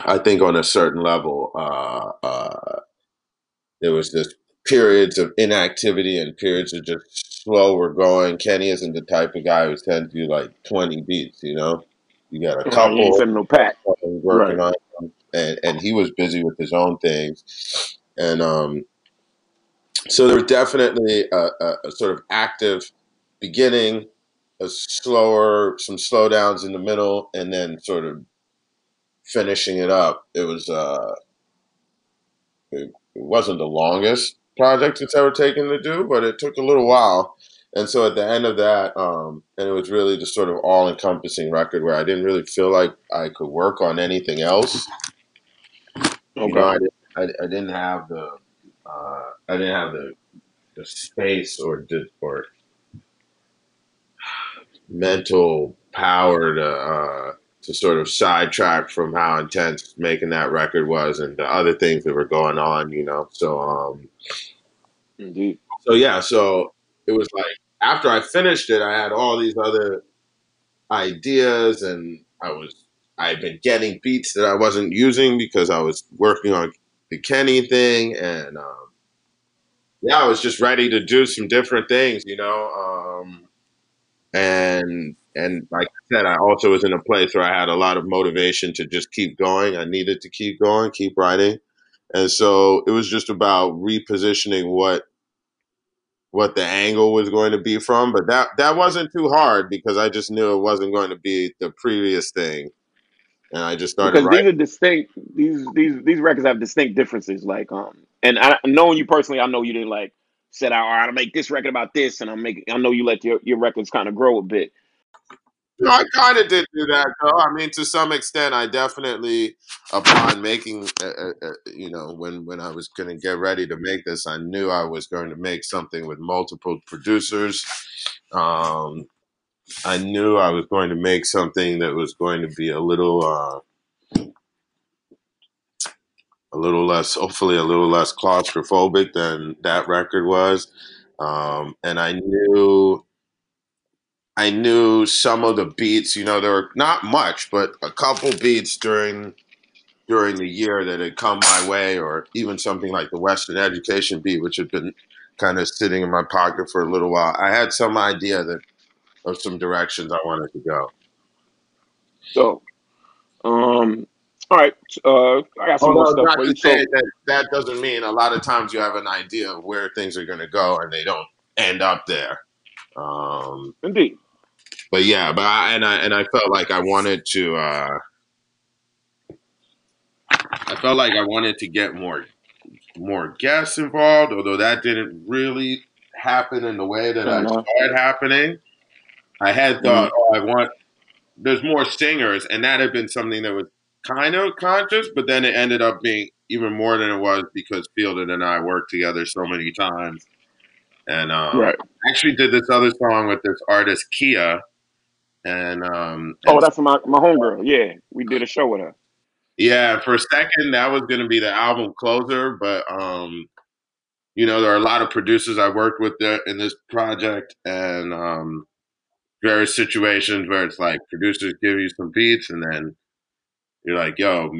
I think on a certain level, uh, uh, there was this periods of inactivity and periods of just slower going. Kenny isn't the type of guy who tends to do like 20 beats, you know? You got a couple he ain't no pack. working Right. on and, and he was busy with his own things. And um, so there was definitely a, a, a sort of active beginning, a slower, some slowdowns in the middle, and then sort of finishing it up. It was uh, it, it wasn't the longest project it's ever taken to do, but it took a little while. And so at the end of that, um, and it was really the sort of all encompassing record where I didn't really feel like I could work on anything else. You know, I, didn't- I, I didn't have the uh, I didn't have the the space or di- or mental power to uh, to sort of sidetrack from how intense making that record was and the other things that were going on. You know, so um, Indeed. so yeah, so it was like after I finished it, I had all these other ideas, and I was I had been getting beats that I wasn't using because I was working on the Kenny thing, and um, yeah, I was just ready to do some different things, you know. Um, and and like I said, I also was in a place where I had a lot of motivation to just keep going. I needed to keep going, keep writing, and so it was just about repositioning what what the angle was going to be from. But that that wasn't too hard because I just knew it wasn't going to be the previous thing, and I just started Because these writing. are distinct. These these these records have distinct differences. Like um, and I knowing you personally, I know you didn't like set out. All right, I'll make this record about this, and I'm making. I know you let your your records kind of grow a bit. No, I kind of did do that, though. I mean, to some extent, I definitely, upon making, uh, uh, uh, you know, when when I was going to get ready to make this, I knew I was going to make something with multiple producers. Um, I knew I was going to make something that was going to be a little, uh, a little less, hopefully, a little less claustrophobic than that record was. Um, and I knew I knew some of the beats. You know, there were not much, but a couple beats during during the year that had come my way, or even something like the Western Education beat, which had been kind of sitting in my pocket for a little while. I had some idea that of some directions I wanted to go. So, um, all right. Uh, I got some more stuff not to you. So, that that doesn't mean a lot of times you have an idea of where things are going to go and they don't end up there. Um, indeed. But yeah, but I, and I and I felt like I wanted to. Uh, I felt like I wanted to get more more guests involved, although that didn't really happen in the way that Fair I enough. saw it happening. I had thought, oh, I want there's more singers, and that had been something that was kind of conscious, but then it ended up being even more than it was because Fielded and I worked together so many times. And um, Right. I actually did this other song with this artist Kia, and um, Oh, that's my my homegirl. Yeah, we did a show with her. Yeah, for a second that was going to be the album closer, but um, you know there are a lot of producers I worked with there in this project, and um, various situations where it's like producers give you some beats, and then you're like, "Yo,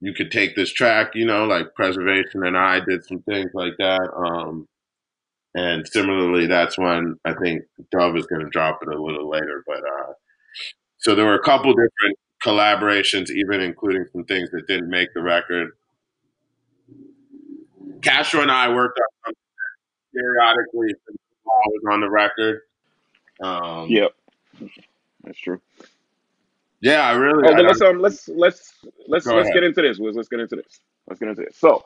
you could take this track," you know, like Preservation and I did some things like that. Um, and similarly, that's when I think Dove is going to drop it a little later, but uh, so there were a couple different collaborations, even including some things that didn't make the record. Castro and I worked on something periodically was on the record. Um, Yep, that's true. yeah, I really. Oh, I, let's um let's let's let's Go let's ahead. get into this. Wiz. Let's get into this. Let's get into this. So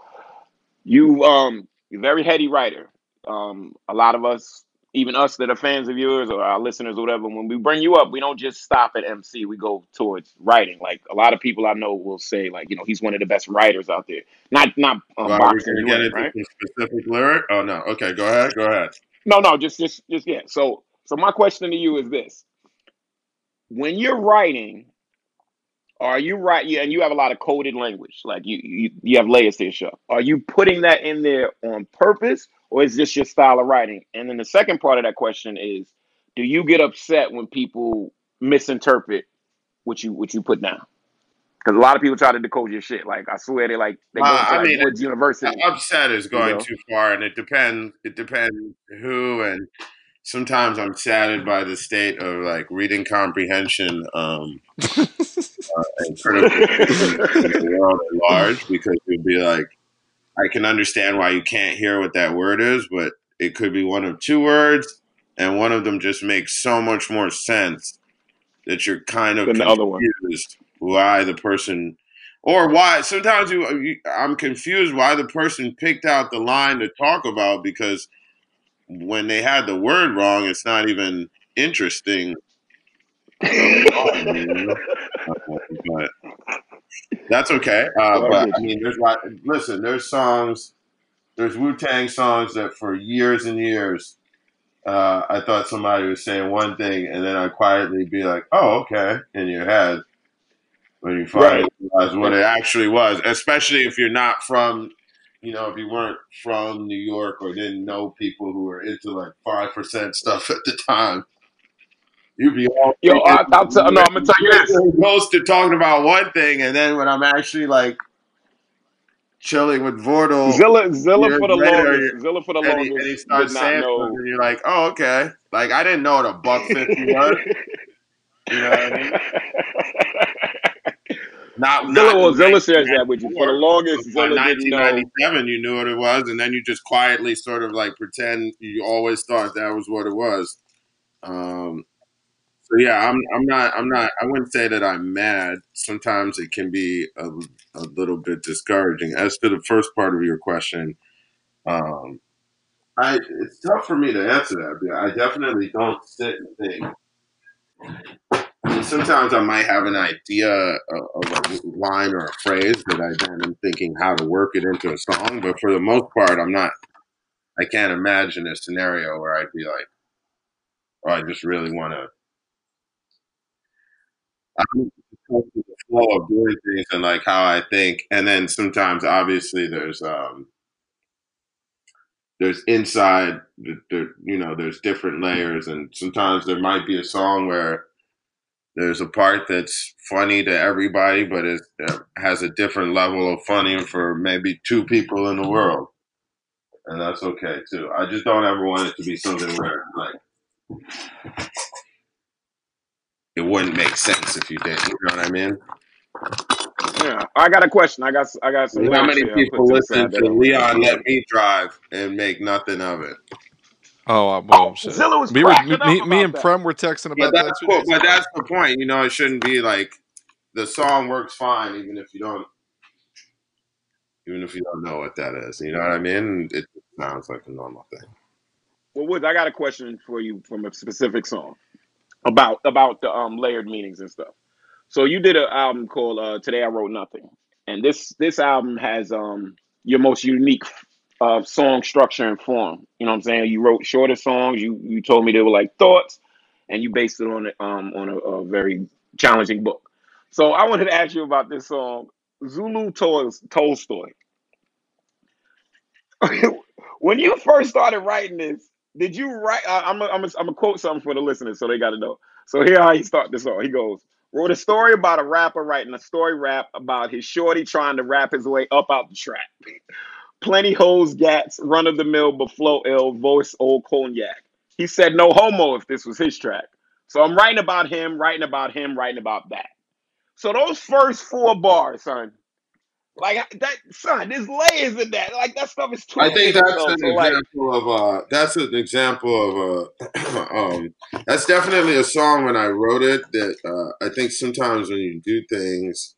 you um you're very heady writer. Um, a lot of us, even us that are fans of yours or our listeners or whatever, when we bring you up, we don't just stop at MC. We go towards writing. Like a lot of people I know will say, like you know, he's one of the best writers out there. Not not um, well, are we boxing going to get in, into right? specific lyric? Oh no. Okay, go ahead. Go ahead. No, no, just just just yeah. So so my question to you is this: When you're writing, Are you right? Yeah, and you have a lot of coded language. Like you, you, you have layers to your show. Are you putting that in there on purpose, or is this your style of writing? And then the second part of that question is, do you get upset when people misinterpret what you what you put down? Because a lot of people try to decode your shit. Like I swear they like they go Uh, to I like mean, Woods University. upset is You going know, too far, and it depends. It depends who, and sometimes I'm saddened by the state of like reading comprehension um, and critical thinking the world at large. Because you'd be like, I can understand why you can't hear what that word is, but it could be one of two words, and one of them just makes so much more sense that you're kind of the other one. confused why the person or why sometimes you, you I'm confused why the person picked out the line to talk about because when they had the word wrong it's not even interesting? but that's okay uh, I but I mean there's like listen there's songs there's Wu-Tang songs that for years and years uh, I thought somebody was saying one thing and then I'd quietly be like oh okay in your head when you finally Right. realize what it actually was, especially if you're not from, you know, if you weren't from New York or didn't know people who were into like five percent stuff at the time. You'd be all Yo, I, I'll tell. No, I'm gonna tell you this. close to talking about one thing, and then when I'm actually like chilling with Vordul, Zilla, Zilla for the later, longest. Zilla for the and he, and he longest starts saying know. something, you're like, oh okay, like I didn't know what a buck fifty was. You know what I mean? Not Zilla, not well, Zilla shares that with you. For the longest, By Zilla didn't know. 1997, you knew what it was, and then you just quietly sort of like pretend you always thought that was what it was. Um, so yeah, I'm I'm not I'm not I wouldn't say that I'm mad. Sometimes it can be a, a little bit discouraging. As to the first part of your question, um, I it's tough for me to answer that. Because I definitely don't sit and think. Sometimes I might have an idea of of a line or a phrase that I then am thinking how to work it into a song, but for the most part, I'm not. I can't imagine a scenario where I'd be like, "Oh, I just really want to." I'm the flow of doing things and like how I think, and then sometimes, obviously, there's um, there's inside, the, the, you know, there's different layers, and sometimes there might be a song where there's a part that's funny to everybody, but it uh, has a different level of funny for maybe two people in the world, and that's okay too. I just don't ever want it to be something where like it wouldn't make sense if you did. You know what I mean? Yeah, I got a question. I got I got some how many people put to listen to Leon Let Me Drive and make nothing of it? Oh well, Oh, shit. Zilla was We were cracking me, up me about and that. Prem were texting But about that that's two cool. But that's the point. You know, it shouldn't be like the song works fine even if you don't even if you don't know what that is. You know what I mean? It sounds like a normal thing. Well, Woods, I got a question for you from a specific song about about the um layered meanings and stuff. So you did an album called uh, "Today I Wrote Nothing," and this this album has um your most unique uh, song structure and form. You know what I'm saying? You wrote shorter songs. You you told me they were like thoughts, and you based it on a, um on a, a very challenging book. So I wanted to ask you about this song, Zulu Tol- Tolstoy. when you first started writing this, did you write? I, I'm gonna I'm I'm quote something for the listeners so they got to know. So here how he start this song. He goes, wrote a story about a rapper writing a story rap about his shorty trying to rap his way up out the trap. Plenty hoes, gats, run of the mill, but flow ill, voice old cognac. He said no homo if this was his track. So I'm writing about him, writing about him, writing about that. So those first four bars, son, like that, son, there's layers in that. Like that stuff is I think that's an So like, example of uh that's an example of uh um that's definitely a song when I wrote it that uh I think sometimes when you do things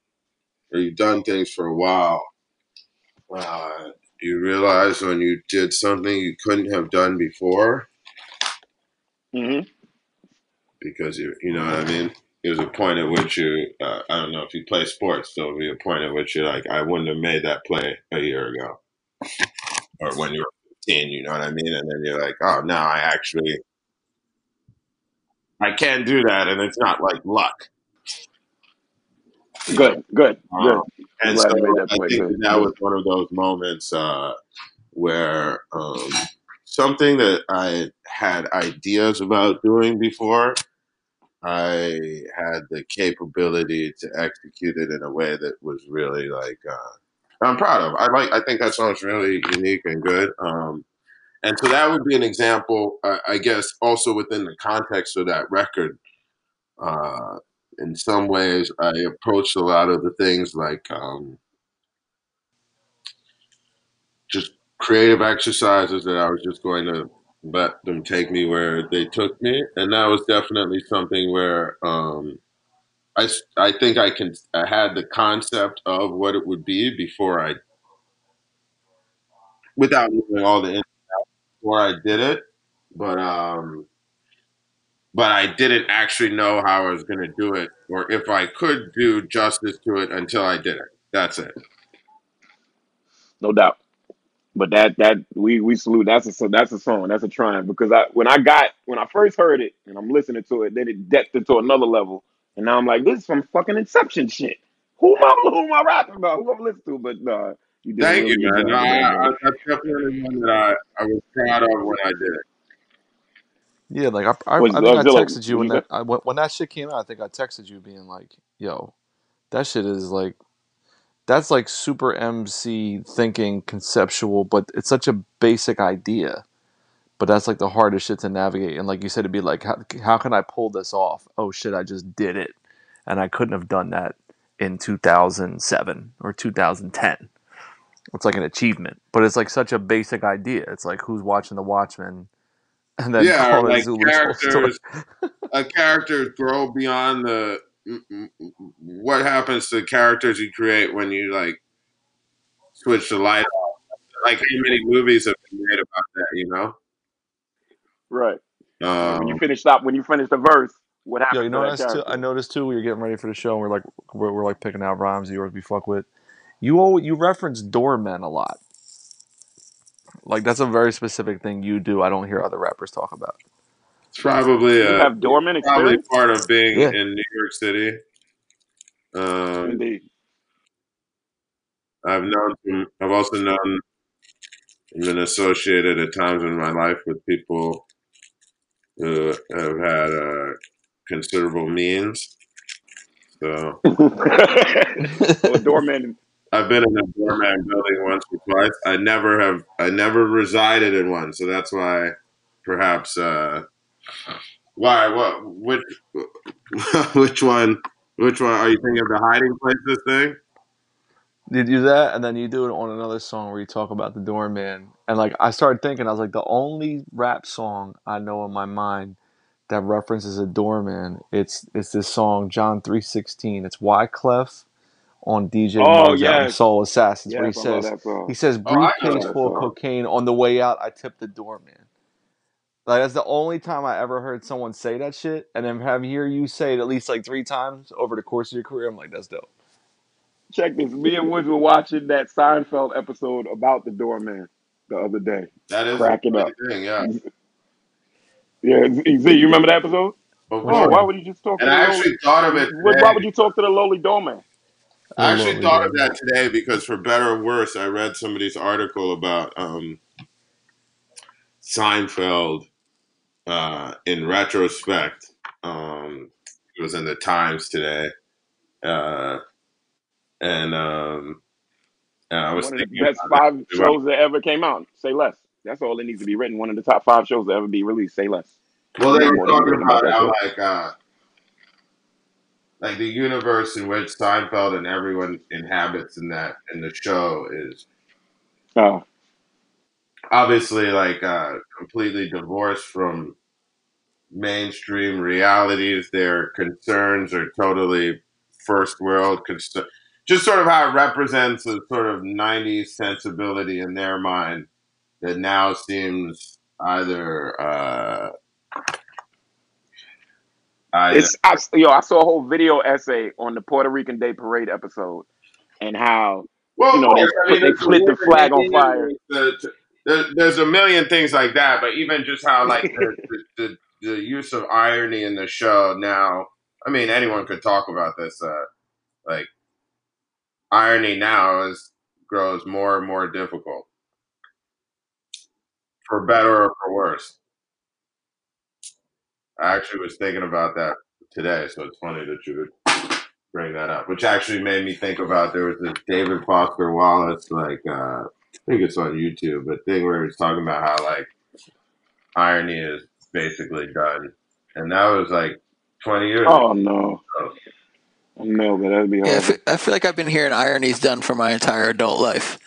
or you've done things for a while, uh you realize when you did something you couldn't have done before mhm. because you you know what I mean. There's a point at which you uh, I don't know if you play sports, there'll be a point at which you're like, I wouldn't have made that play a year ago. Or when you were 15, you know what I mean? And then you're like, oh, no, I actually I can't do that, and it's not like luck. Good, good, good. Um, I'm and so made that I think Good. that, that was one of those moments uh, where um, something that I had ideas about doing before, I had the capability to execute it in a way that was really like uh, I'm proud of. I like. I think that song's really unique and good. Um, and so that would be an example, I guess, also within the context of that record. Uh, in some ways, I approached a lot of the things like um, just creative exercises that I was just going to let them take me where they took me, and that was definitely something where um, I I think I can I had the concept of what it would be before I without knowing all the before I did it, but um, but I didn't actually know how I was going to do it or if I could do justice to it until I did it. That's it. No doubt. But that that we we salute. That's a so that's a song. That's a triumph because I when I got when I first heard it and I'm listening to it, then it depth into another level, and now I'm like, this is some fucking Inception shit. Who am I? Who am I rapping about? Who am I'm listening to? But nah, you did Thank really you, man. No, I, I, that's definitely one that I, I was proud of when I did it. Yeah, like I, I, Was I think uh, I texted What you when that I, when when that shit came out. I think I texted you being like, "Yo, that shit is like that's like super MC thinking conceptual, but it's such a basic idea. But that's like the hardest shit to navigate. And like you said, it'd be like, how, how can I pull this off? Oh shit, I just did it, and I couldn't have done that in 2007 or 2010. It's like an achievement, but it's like such a basic idea. It's like who's watching The Watchmen, and then Yeah, or call it like Zulu's whole story. characters, a characters grow beyond the what happens to characters you create when you like switch the light off. Like how many movies have been made about that, you know? Right. Like when you Um, finish stop when you finish the verse, what happens? Yo, happens you to that too. I noticed too. We were getting ready for the show. and We're like, we're, we're like picking out rhymes of yours we fuck with. You all you reference doormen a lot. Like that's a very specific thing you do. I don't hear other rappers talk about. It's probably You a have doorman probably experience? part of being Yeah. in New York City. Um, Indeed. I've known some, I've also known and been associated at times in my life with people who have had uh, considerable means. So so a doorman I've been in a doorman building once or twice. I never have. I never resided in one, so that's why, perhaps. Uh, why? What? Which? which one? Which one? Are you thinking of the hiding places thing? You do that, and then you do it on another song where you talk about the doorman. And like I started thinking, I was like, the only rap song I know in my mind that references a doorman, it's it's this song John three sixteen. It's Wyclef on DJ Oh Muggs album yes. Soul Assassins, where he Yes, I love says that he says Oh, I know I love briefcase that that full of song. song. cocaine on the way out. I tipped the doorman. Like that's the only time I ever heard someone say that shit, and then have hear you say it at least like three times over the course of your career. I'm like, that's dope. Check this. Me and Woods were watching that Seinfeld episode about the doorman the other day. That is Cracking up. thing, yeah. Yeah, Z, you remember that episode? Oh, course. why would you just talk to And the I lowly? actually thought of it Why would you talk to the lowly doorman? I actually lowly thought of that today because, for better or worse, I read somebody's article about um, Seinfeld uh, in retrospect. Um, it was in the Times today, uh, and um, and I was One of the best five it. Shows that ever came out. Say less. That's all that needs to be written. One of the top five shows that ever be released. Say less. well, they were more to be talking about about how like uh, like the universe in which Seinfeld and everyone inhabits in that in the show is Uh, obviously like uh, completely divorced from mainstream realities. Their concerns are totally first world concern. Just sort of how it represents a sort of '90s sensibility in their mind that now seems either uh, either it's I, yo. I saw a whole video essay on the Puerto Rican Day Parade episode and how Well, you know they. I mean, they there's the lit the flag on fire. the, there, there's a million things like that, but even just how like the, the, the, the use of irony in the show now. I mean, anyone could talk about this. Uh, like irony now is grows more and more difficult, for better or for worse. I actually was thinking about that today, so it's funny that you would bring that up. Which actually made me think about there was this David Foster Wallace, like uh, I think it's on YouTube, but thing where he was talking about how like irony is basically done, and that was like twenty years. Ago. Oh no, ago. no, but that'd be hard. Yeah, I feel, I feel like I've been hearing ironies done for my entire adult life.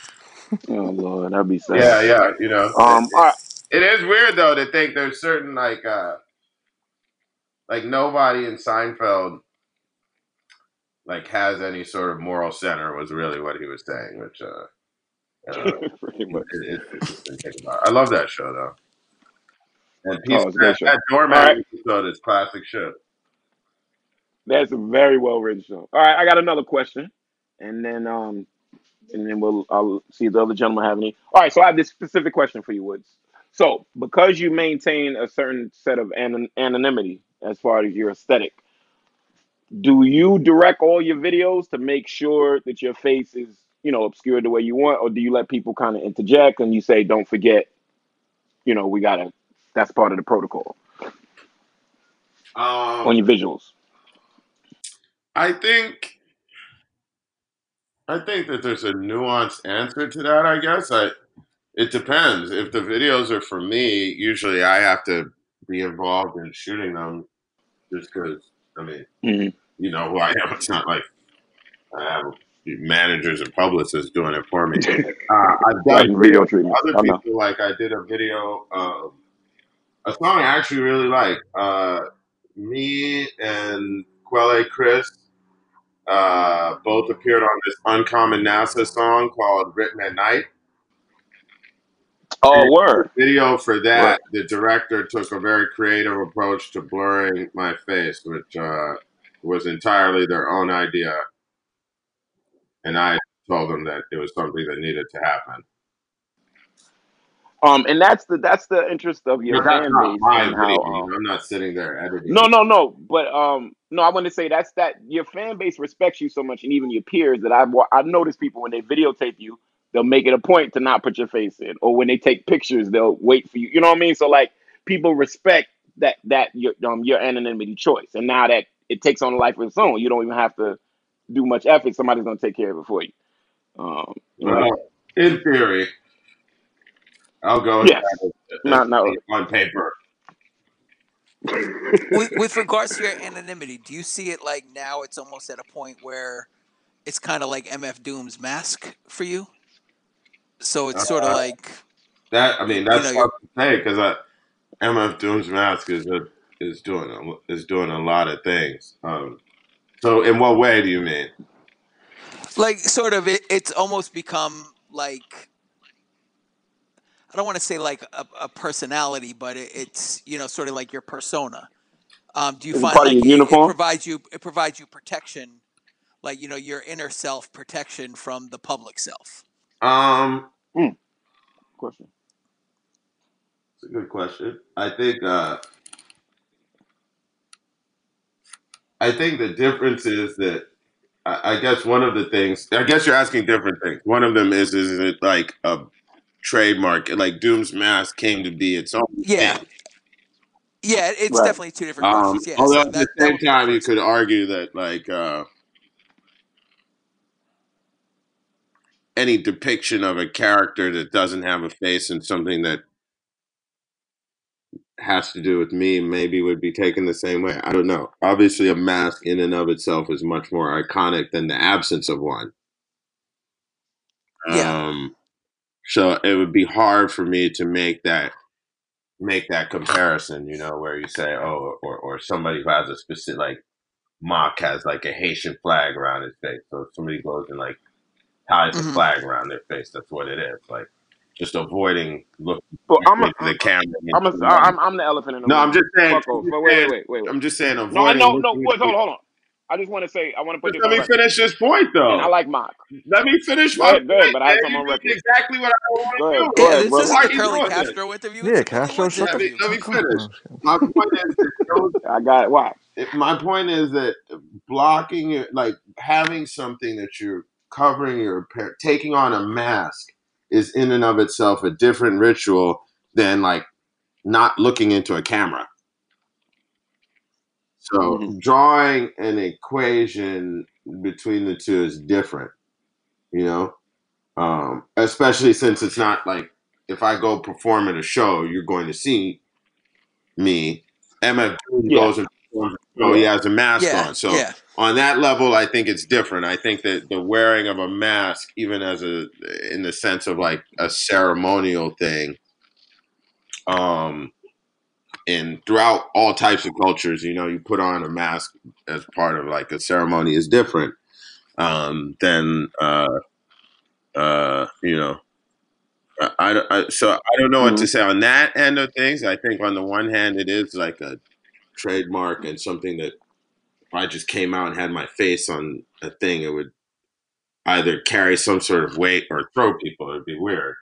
Oh lord, that'd be sad. Yeah, yeah, you know. Um. All right. It is weird though to think there's certain like uh like nobody in Seinfeld like has any sort of moral center was really what he was saying, which uh, uh Pretty much. it, it's interesting to think about. I love that show though. And Oh, a great that, that doorman All right. episode is classic shit. That's a very well written show. All right, I got another question, and then um, and then we'll I'll see if the other gentleman have any. All right, so I have this specific question for you, Woods. So because you maintain a certain set of anon- anonymity as far as your aesthetic, do you direct all your videos to make sure that your face is you know obscured the way you want, or do you let people kind of interject and you say, don't forget, you know, we gotta that's part of the protocol on Um, your visuals? I think I think that there's a nuanced answer to that. I guess I it depends. If the videos are for me, usually I have to be involved in shooting them, just because. I mean, Mhm. you know who I am. It's not like I have managers and publicists doing it for me. Uh, I've done video treatments. other know. people. Like I did a video, um, a song I actually really like. Uh, me and Quelle Chris uh, both appeared on this uncommon NASA song called "Written at Night." Oh, And word. video for Word. that, the director took a very creative approach to blurring my face, which uh, was entirely their own idea, and I told them that it was something that needed to happen. Um, and that's the that's the interest of your that's fan not base my and how video. um I'm not sitting there editing. no no no but um no I want to say that's that your fan base respects you so much and even your peers that I've wa- I've noticed people when they videotape you they'll make it a point to not put your face in or when they take pictures they'll wait for you you know what I mean so like people respect that that your um your anonymity choice and now that it takes on a life of its own you don't even have to do much effort somebody's gonna take care of it for you um right Well, in theory, I'll go with yes that as, as not not on paper. with, with regards to your anonymity, do you see it like now it's almost at a point where it's kind of like MF Doom's mask for you? So it's sort of Uh, like that I mean, you that's know tough you're to say because MF Doom's mask is a, is doing a, is doing a lot of things. Um, so, in what way do you mean? like sort of it, it's almost become like I don't want to say like a, a personality, but it, it's you know sort of like your persona. Um, do you is it find part of like your it, it uniform provides you it provides you protection, like you know your inner self protection from the public self? Um, Hmm, question it's a good question. I think uh, I think the difference is that I, I guess one of the things I guess you're asking different things. One of them is is it like a trademark, like Doom's mask came to be its own Yeah, thing. yeah, it's right definitely two different Um, questions. Yeah, although so at the that that same would time, you could argue that like uh, any depiction of a character that doesn't have a face and something that has to do with me maybe would be taken the same way. I don't know. Obviously, a mask in and of itself is much more iconic than the absence of one. Yeah, Um, so it would be hard for me to make that make that comparison. You know, where you say, oh, or or somebody who has a specific like Mach has like a Haitian flag around his face. So if somebody goes and like ties a hmm flag around their face, that's what it is. Like just avoiding looking but I'm a, to the camera. I'm a, And, I'm I'm the elephant in the room no, I'm room just saying. fuck I'm off just but wait saying. wait wait wait I'm just saying no I avoiding know no looking. Woods hold on hold on I just want to say I want to put Just this let on me record finish this point, point, and I though. like Mach Let me finish go my ahead go ahead point, but I have man. something You on did record exactly what I want go to ahead do. go yeah. ahead This brother isn't Why the are you Curly doing this? Castro interview. Yeah, a Willie Castro, Woods shut Let the me interview. let me fuck up. finish. man. My point is that those, I got it watch it- my point is that blocking it, like having something that you're covering your appear- taking on a mask is in and of itself a different ritual than like not looking into a camera. So Mhm. drawing an equation between the two is different, you know, um, especially since it's not like if I go perform at a show, you're going to see me. MF Doom Yeah. goes and performs a show, he has a mask Yeah, on. So yeah. On that level, I think it's different. I think that the wearing of a mask, even as a in the sense of like a ceremonial thing, um, and throughout all types of cultures, you know, you put on a mask as part of like a ceremony is different um, than uh, uh, you know. I, I, I- so I don't know what to say on that end of things. I think on the one hand, it is like a trademark and something that if I just came out and had my face on a thing, it would either carry some sort of weight or throw people. It'd be weird.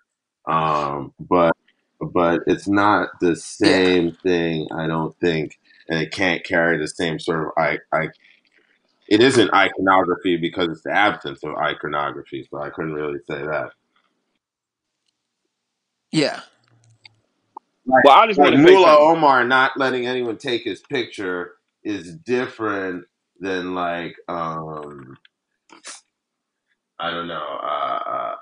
Um, but but it's not the same thing. I don't think, and it can't carry the same sort of I. I it isn't iconography because it's the absence of iconography. So I couldn't really say that. Yeah. Well, I just Like want to say Mullah. Omar not letting anyone take his picture is different than like um I don't know uh uh,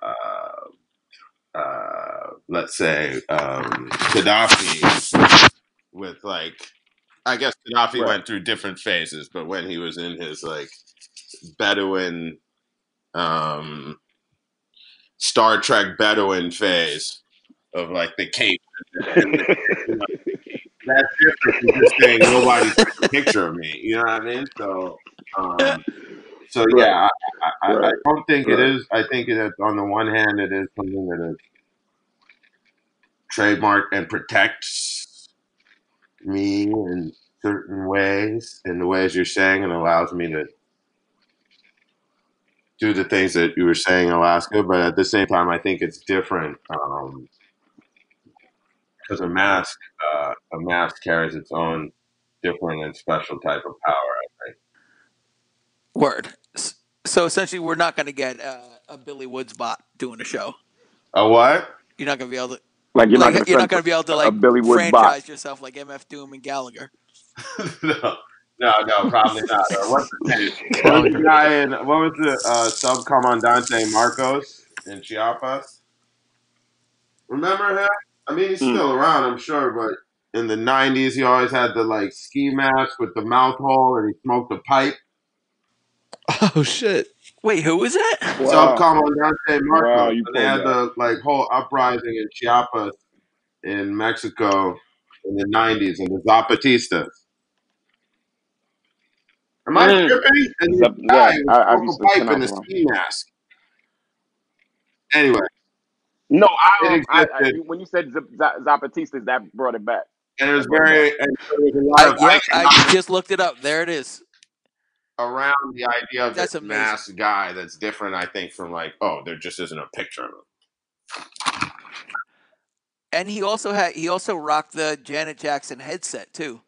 uh, uh let's say um Gaddafi with like I guess Gaddafi Right. went through different phases, but when he was in his like Bedouin um Star Trek Bedouin phase of like the cape that's different from just saying nobody took a picture of me. You know what I mean? So, um, so yeah, I, I, I don't think it Right. is. I think it is. On the one hand, it is something that is trademark and protects me in certain ways, in the ways you're saying, and allows me to do the things that you were saying in Alaska. But at the same time, I think it's different. Um, because a mask, uh, a mask carries its own different and special type of power. I think. Word. So essentially, we're not going to get uh, a Billy Woods bot doing a show. A what? You're not going to be able to. Like you're like, not you're gonna not going to be able to a like Billy Woods bot. franchise yourself like MF Doom and Gallagher. no, no, no, probably not. Or what's the name? What was the guy in? What was the uh, subcomandante Marcos in Chiapas? Remember him? I mean, he's Mm. still around, I'm sure, but in the '90s, he always had the like ski mask with the mouth hole, and he smoked a pipe. Oh shit! Wait, who was that? Wow. Subcomandante Marcos. Wow, you and they had pulled the like whole uprising in Chiapas in Mexico in the '90s, and the Zapatistas. Am I Mm. tripping? And Zap- this guy yeah, would I- I smoke used pipe spin in a off of him. ski mask. Anyway, No, I, It um, I, I existed. when you said Zap- Zap- Zapatistas, that brought it back. and it was That brought it very, and there was a lot I, of yep, I iconography just looked it up. There it is. around the idea of That's this amazing. masked guy that's different, I think, from like, oh, there just isn't a picture of him. And he also had he also rocked the Janet Jackson headset too.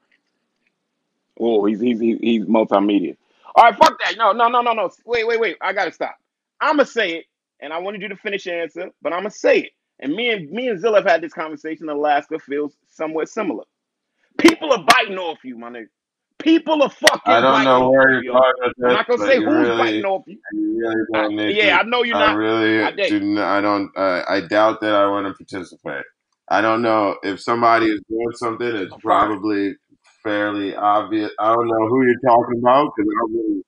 Oh, he's he's he's, he's multimedia. All right, fuck that. No, no, no, no, no. Wait, wait, wait. I gotta stop. I'ma say it, and I wanted you to finish your answer, but I'ma say it. And me and me and Zilla have had this conversation. Alaska feels somewhat similar. People are biting off you, my nigga. People are fucking I don't biting know off where you, you're yo. going with I'm this, not gonna but say you who's really, biting off you. you really I, don't need yeah, to. I know you're I not. really I did. do. Not, I don't. Uh, I doubt that I want to participate. I don't know if somebody is doing something. It's Fine. probably fairly obvious. I don't know who you're talking about because I don't really,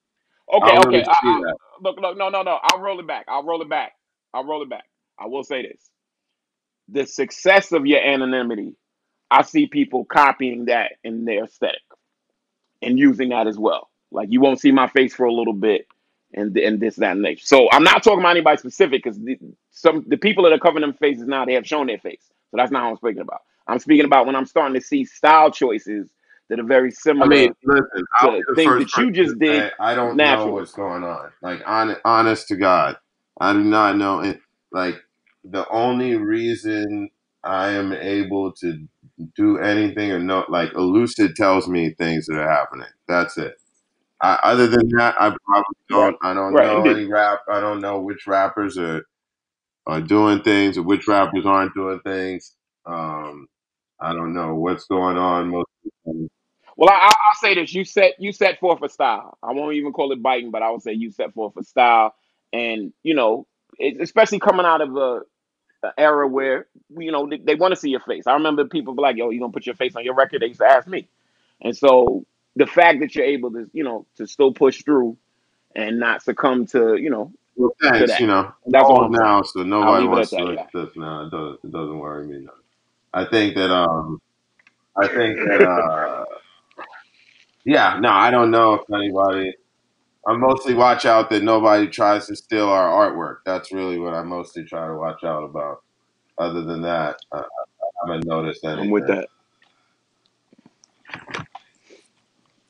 I Okay, don't okay. really I, see I, that. look, look, no, no, no. I'll roll it back. I'll roll it back. I'll roll it back. I will say this: the success of your anonymity, I see people copying that in their aesthetic and using that as well. Like you won't see my face for a little bit, and and this, that, and next. So I'm not talking about anybody specific because the, some the people that are covering them faces now they have shown their face. So that's not how I'm speaking about. I'm speaking about when I'm starting to see style choices that are very similar. I mean, listen, to the things that you just did I don't know what's going on. Like, on, honest to God, I do not know. It, like, the only reason I am able to do anything or know, like, Elucid tells me things that are happening. That's it. I, other than that, I probably don't. I don't Right, know indeed. any rap. I don't know which rappers are are doing things or which rappers aren't doing things. Um, I don't know what's going on most of the time. Well, I, I- I'll say this: you set you set forth a style. I won't even call it biting, but I would say you set forth a style, and you know, it, especially coming out of a, a era where you know they, they want to see your face. I remember people be like, "Yo, you gonna put your face on your record?" They used to ask me, and so the fact that you're able to, you know, to still push through and not succumb to, you know, Well, to thanks. that. You know, That's all I'm now, so I'll nobody leave it wants to that. look Yeah. at this now. It doesn't, it doesn't worry me none. I think that um, I think that uh, yeah. No, I don't know if anybody. I mostly watch out that nobody tries to steal our artwork. That's really what I mostly try to watch out about. Other than that, I, I haven't noticed anything. I'm with that.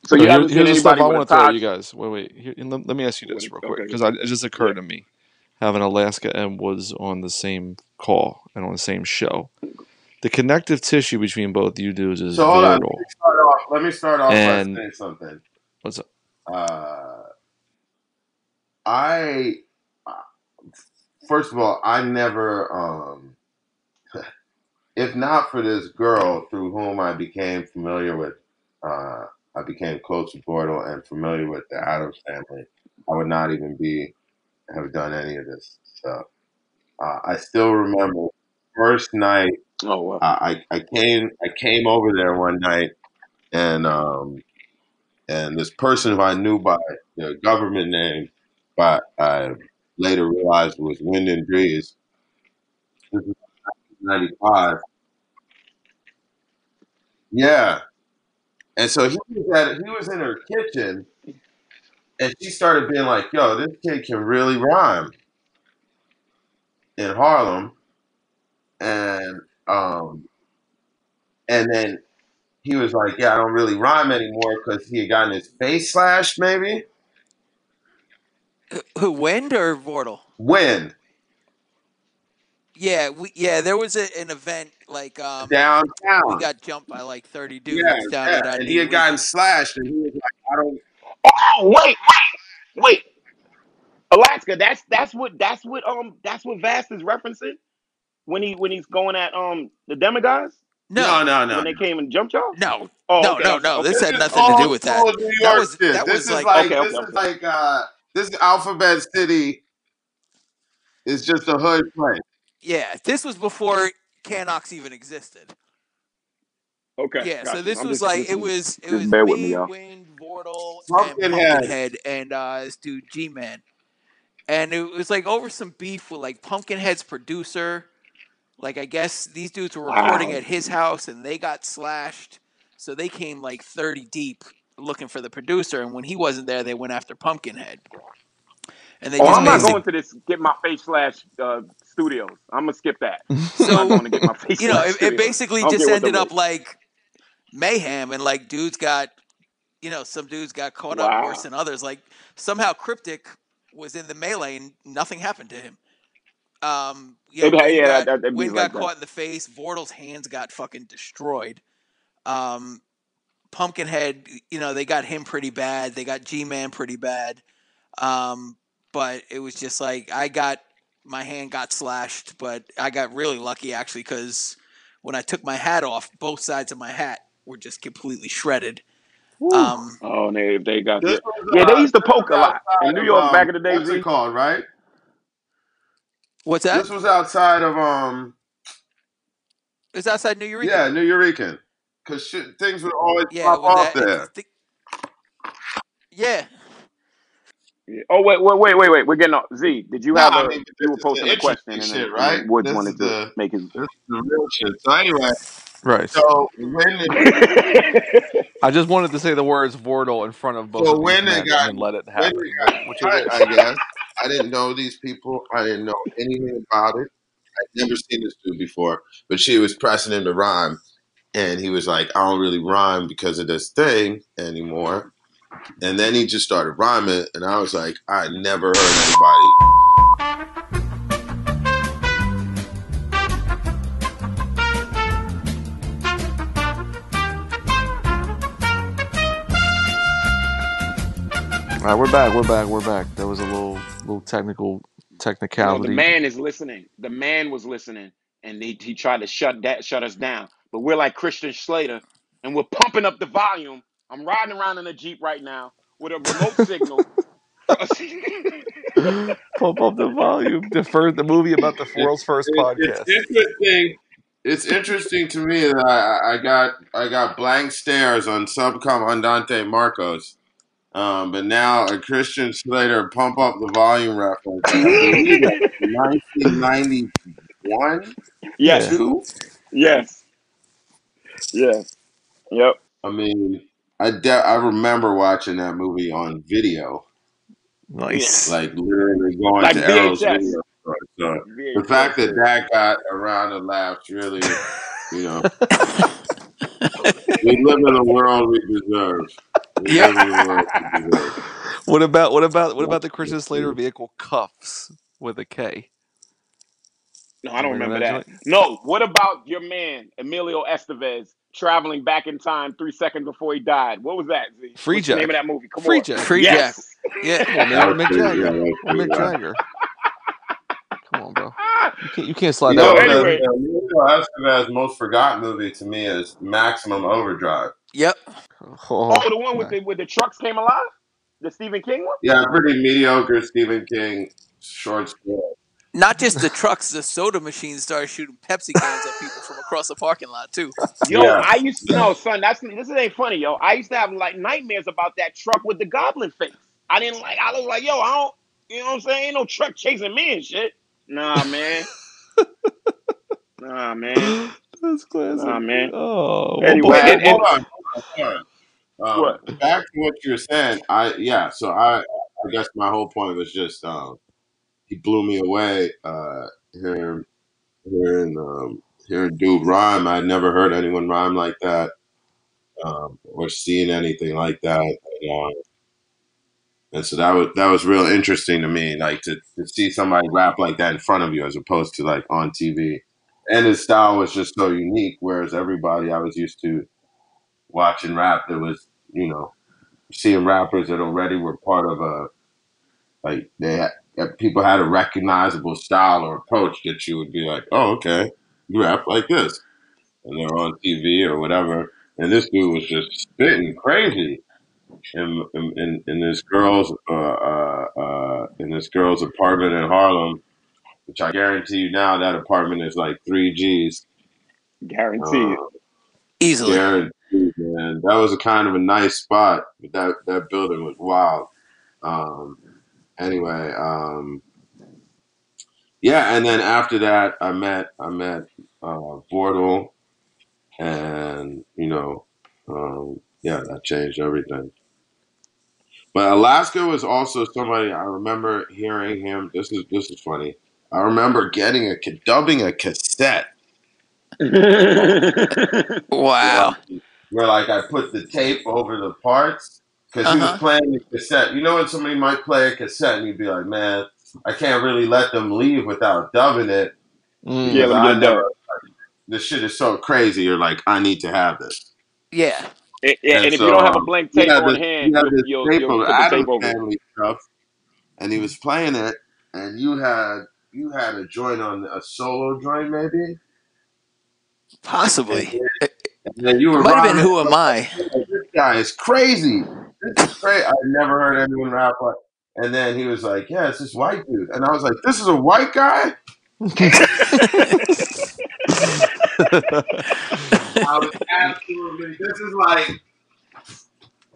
So So you here- haven't seen here's the stuff anybody I with a want to throw at you guys. Wait, wait. Here, and let, let me ask you this real quick okay, because go it just occurred to me having Alaska and was on the same call and on the same show. The connective tissue between both you dudes is So hold on. Let vital. me start off. Let me start off And- by saying something. What's up? Uh, I first of all, I never. Um, if not for this girl through whom I became familiar with, uh, I became close with Vordul and familiar with the Atoms Family. I would not even be have done any of this stuff. Uh, I still remember first night Oh. I, I I came I came over there one night and um and this person who I knew by the government name, but I later realized was Windnbreeze. This is ninety five. Yeah. And so he was at he was in her kitchen and she started being like, yo, this kid can really rhyme in Harlem. And um and then he was like, Yeah, I don't really rhyme anymore because he had gotten his face slashed, maybe. Who- Who, Wind or Vordul? When? Yeah, we yeah, there was a, an event like um Downtown. we got jumped by like 30 dudes yeah, down yeah. at And he had gotten Eureka. slashed and he was like, I don't Oh wait, wait, wait. Alaska. That's that's what that's what um that's what Vast is referencing when he when he's going at um the demigods No, No, no, no. when they came and jumped y'all. no, Oh, no, okay, no, okay, no. okay. This This had nothing to do with that. school New That was that this was is like like Okay, this okay, is like uh this Alphabet City is just a hood place. yeah, this was before Canox even existed. Okay. Yeah, got so this I'm was just- like it was it was bear with me, me, y'all. Wind, Vordul, and Pumpkinhead. Pumpkinhead, and uh, this dude G Man, and it was like over some beef with like Pumpkinhead's producer. Like I guess these dudes were recording Wow. at his house, and they got slashed, so they came like thirty deep looking for the producer, and when he wasn't there, they went after Pumpkinhead. And they Oh, just I'm not basically, going to this get my face slash uh, studios. I'm gonna skip that. So I'm not going to get my face you know, it, it basically just care what the ended up rate. like mayhem, and like dudes got, you know, some dudes got caught up worse than others. Like somehow Cryptic was in the melee and nothing happened to him. Um, you know, It- yeah, got, that- that Win got that. caught in the face. Vordul's hands got fucking destroyed. Um, Pumpkinhead, you know, they got him pretty bad. They got G Man pretty bad. Um, but it was just like I got my hand got slashed, but I got really lucky actually because when I took my hat off, both sides of my hat were just completely shredded. Um, Oh, and they they got This you. was, Yeah, uh, they used to poke a lot in New York um, back in the day. What's Z. it called, right? What's that? This was outside of um It's outside Nuyorican. yeah, Nuyorican. Cause shit, things would always yeah, pop with off that. there. it's the- yeah, Yeah. Oh wait, wait, wait, wait, wait. We're getting off. Z, did you No, have a? I mean, you were posting a question, and shit, and right? Woods This wanted is to the make his. this is the real shit. So anyway, Right. so when it, I just wanted to say the words Vordul in front of both So of these when they men got- and let it happen, we got which it is. I guess I didn't know these people. I didn't know anything about it. I'd never seen this dude before, but she was pressing him to rhyme, and he was like, "I don't really rhyme because of this thing anymore." And then he just started rhyming, and I was like, "I never heard anybody." All right, we're back. We're back. We're back. There was a little little technical No, the man is listening. The man was listening, and he, he tried to shut that shut us down. But we're like Christian Slater, and we're pumping up the volume. I'm riding around in a jeep right now with a remote signal. Pump up the volume. The first, the movie about the world's first It- podcast. It's interesting. It's interesting to me that I, I got I got blank stares on Subcomandante Marcos, um, but now a Christian Slater pump up the volume reference. I believe that's 1991, yes, two. yes, yes, yep. I mean, I de- I remember watching that movie on video, Nice. like literally going Like to Errol's VHS. video store. So the fact that that got around and laughed really, you know, we live in a world we deserve. We Yeah. live in a world we deserve. What about what about what about the Christian Slater vehicle Kuffs with a K? No, I don't Remember remember that that. No, what about your man Emilio Estevez traveling back in time three seconds before he died? What was that? Z? Free What's the Jack. name of that movie? Come Free on. Jack. Free yes. Yeah. Come on, man. That Or was Mick Jagger. yeah, that was Or pretty Mick. Jagger. Come on, bro. You can't you can't slide You that know, one the, back. anyway. Emilio Estevez's most forgotten movie to me is Maximum Overdrive. Yep. Oh, Oh, the one with the with the trucks came alive? The Stephen King one? Yeah, pretty mediocre Stephen King short story. Not just the trucks, the soda machines started shooting Pepsi cans at people from across the parking lot too. Yo, Yeah. I used to no son. That's this ain't funny, yo. I used to have like nightmares about that truck with the goblin face. I didn't like. I was like, yo, I don't. You know what I'm saying? Ain't no truck chasing me and shit. Nah, man. nah, man. That's classic. Nah, man. Oh, well, Anyway, boy, Well, and- and- hold on, hold on, hold on. Um, What? Back to what you're saying. I yeah. So I I guess my whole point was just um, he blew me away uh, here hearing um, hearing dude rhyme. I'd never heard anyone rhyme like that um, or seen anything like that. And, um, and so that was that was real interesting to me, like to, to see somebody rap like that in front of you as opposed to like on TV. And his style was just so unique, whereas everybody I was used to watching rap that was, you know, seeing rappers that already were part of a like they had, that people had a recognizable style or approach that you would be like, oh, okay, you rap like this, and they're on TV or whatever. And this dude was just spitting crazy in in, in, in this girl's uh, uh, uh, in this girl's apartment in Harlem, which I guarantee you now that apartment is like three G's. Guaranteed. Uh, Easily. guaranteed, man. That was a kind of a nice spot. That that building was wild. Um, anyway, um, yeah, and then after that, I met I met uh, Vordul, and you know, um, yeah, that changed everything. But Alaska was also somebody I remember hearing him. This is this is funny. I remember getting a dubbing a cassette Wow. Where like I put the tape over the parts because he was Uh-huh. playing the cassette. You know when somebody might play a cassette and you'd be like, man, I can't really let them leave without dubbing it. Mm. Yeah, because let me I get it done. This shit is so crazy. You're like, I need to have this. Yeah. And, and And if so, you don't have a blank tape on this, hand, he you'll, this you'll, tape of put the tape over. it. Family stuff, and he was playing it, and you had you had a joint on a solo joint maybe, Possibly. It then, and you were might have been. Who Am I? This guy is crazy. This is crazy. I never heard anyone rap like. And then he was like, "Yeah, it's this white dude," and I was like, "This is a white guy." I was absolutely. This is like.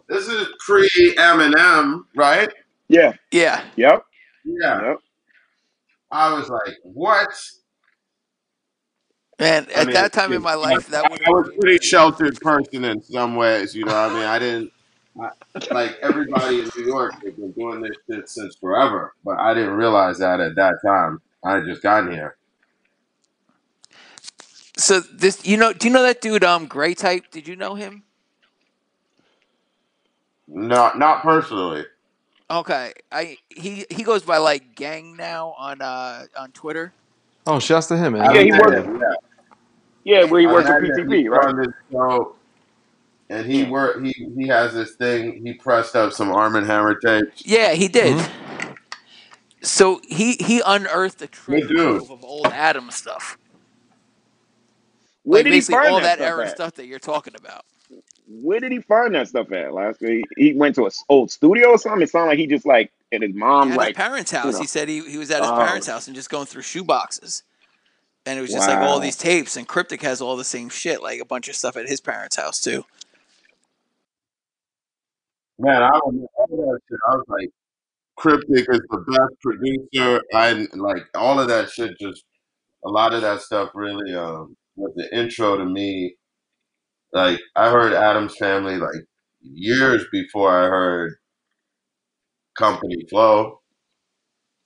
This is pre Eminem, right? Yeah. Yeah. Yep. Yeah. Yep. I was like, "What?" Man, I at mean, that time in my life, that would I was a have. pretty sheltered person in some ways. You know, what I mean, I didn't I, like everybody in New York has been doing this shit since forever, but I didn't realize that at that time. I had just gotten here. So this, you know, do you know that dude, um, Gray Type? Did you know him? Not not personally. Okay, I he he goes by like Gang now on uh on Twitter. Oh, shouts to him, man. I Yeah, he met worked. him, yeah. Yeah, where he I worked met at him. PTP, He right? on this show. and he worked. He he has this thing. He pressed up some Armand Hammer tapes. Yeah, he did. Mm-hmm. So he he unearthed a treasure dude. trove of old Adam stuff. Where like did he basically find all that, that, stuff era at? stuff that you're talking about. Where did he find that stuff at? Last he, he went to a s- old studio or something. It sounded like he just like at his mom at like his parents' house. know. He said he, he was at his Oh. parents' house and just going through shoe boxes. And it was just like all these tapes, and Cryptic has all the same shit, like a bunch of stuff at his parents' house too. Man, I don't all. I was like, Cryptic is the best producer. I like all of that shit. Just a lot of that stuff really um was the intro to me. Like I heard Atoms Family like years before I heard Company Flow.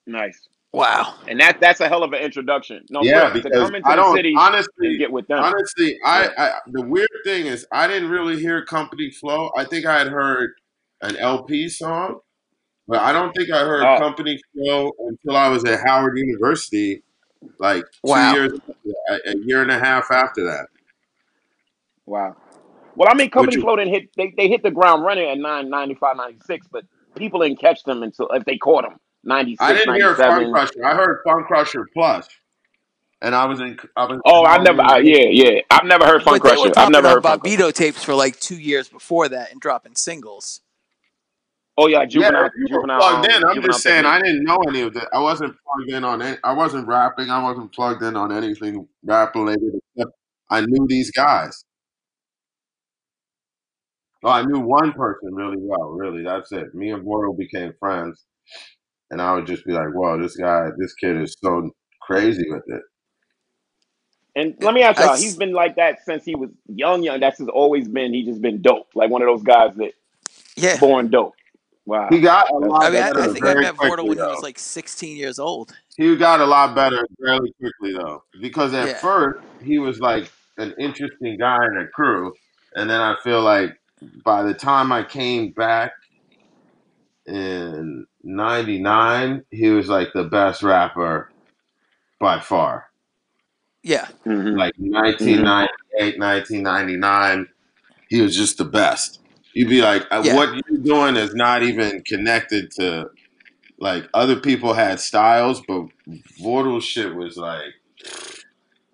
nice. Wow. And that that's a hell of an introduction. No, yeah, look, to because come into I the don't city honestly and get with them. honestly I, I the weird thing is I didn't really hear Company Flow. I think I had heard an El-P song, but I don't think I heard Oh. Company Flow until I was at Howard University, like two Wow. years, a, a year and a half after that. Wow. Well, I mean, Company you- Flow didn't hit. They, they hit the ground running at 9, 95, 96, but people didn't catch them until if they caught them 96, I didn't hear 97. Funcrusher. I heard Fun Crusher Plus, and I was in. I was Oh, I never. Uh, yeah, yeah. I've never heard Fun but they were Crusher. I've talking never on heard Fun Crusher. Bobbito tapes for like two years before that and dropping singles. Oh yeah, Yeah, juvenile. if you were juvenile. plugged in. um, I'm juvenile just saying, I technique. didn't know any of that. I wasn't plugged in on. Any, I wasn't rapping. I wasn't plugged in on anything rap related. Except I knew these guys. Well, I knew one person really well. Really, that's it. Me and Boyle became friends, and I would just be like, "Whoa, this guy, this kid is so crazy with it." And let me ask y'all, s- he's been like that since he was young. Young. That's just always been. He just been dope. Like one of those guys that Yeah. born dope. Wow. He got a lot I mean, I, better I think I met Vordul quickly, when he was like 16 years old. He got a lot better fairly quickly though, because at Yeah. first he was like an interesting guy in a crew, and then I feel like by the time I came back in '99, he was like the best rapper by far. Yeah. Mhm. Like 1998, 1999, he was just the best. You'd be like, uh, Yeah. what you're doing is not even connected to like other people had styles, but Vordul's shit was like,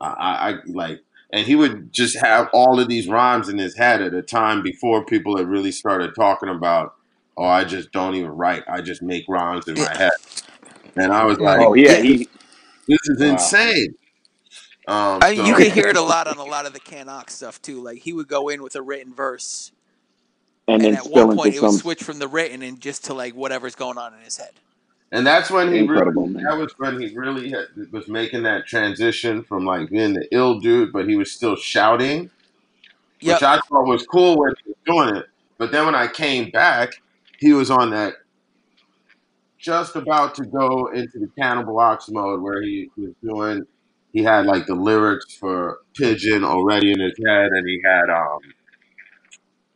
I, I, I like, and he would just have all of these rhymes in his head at a time before people had really started talking about, oh, I just don't even write, I just make rhymes in my head, and I was like, Oh yeah, Yeah. he. this is Wow. insane. Um, I mean, you so- could hear it a lot on a lot of the Canox stuff too. Like he would go in with a written verse, And and then at one point into it would switch from the written and just to like whatever's going on in his head. And that's when he Incredible, really, man. that was when he really had, was making that transition from like being the ill dude, but he was still shouting, Yep. which I thought was cool when he was doing it. But then when I came back, he was on that just about to go into the Cannibal Ox mode where he was doing, he had like the lyrics for Pigeon already in his head, and he had, um,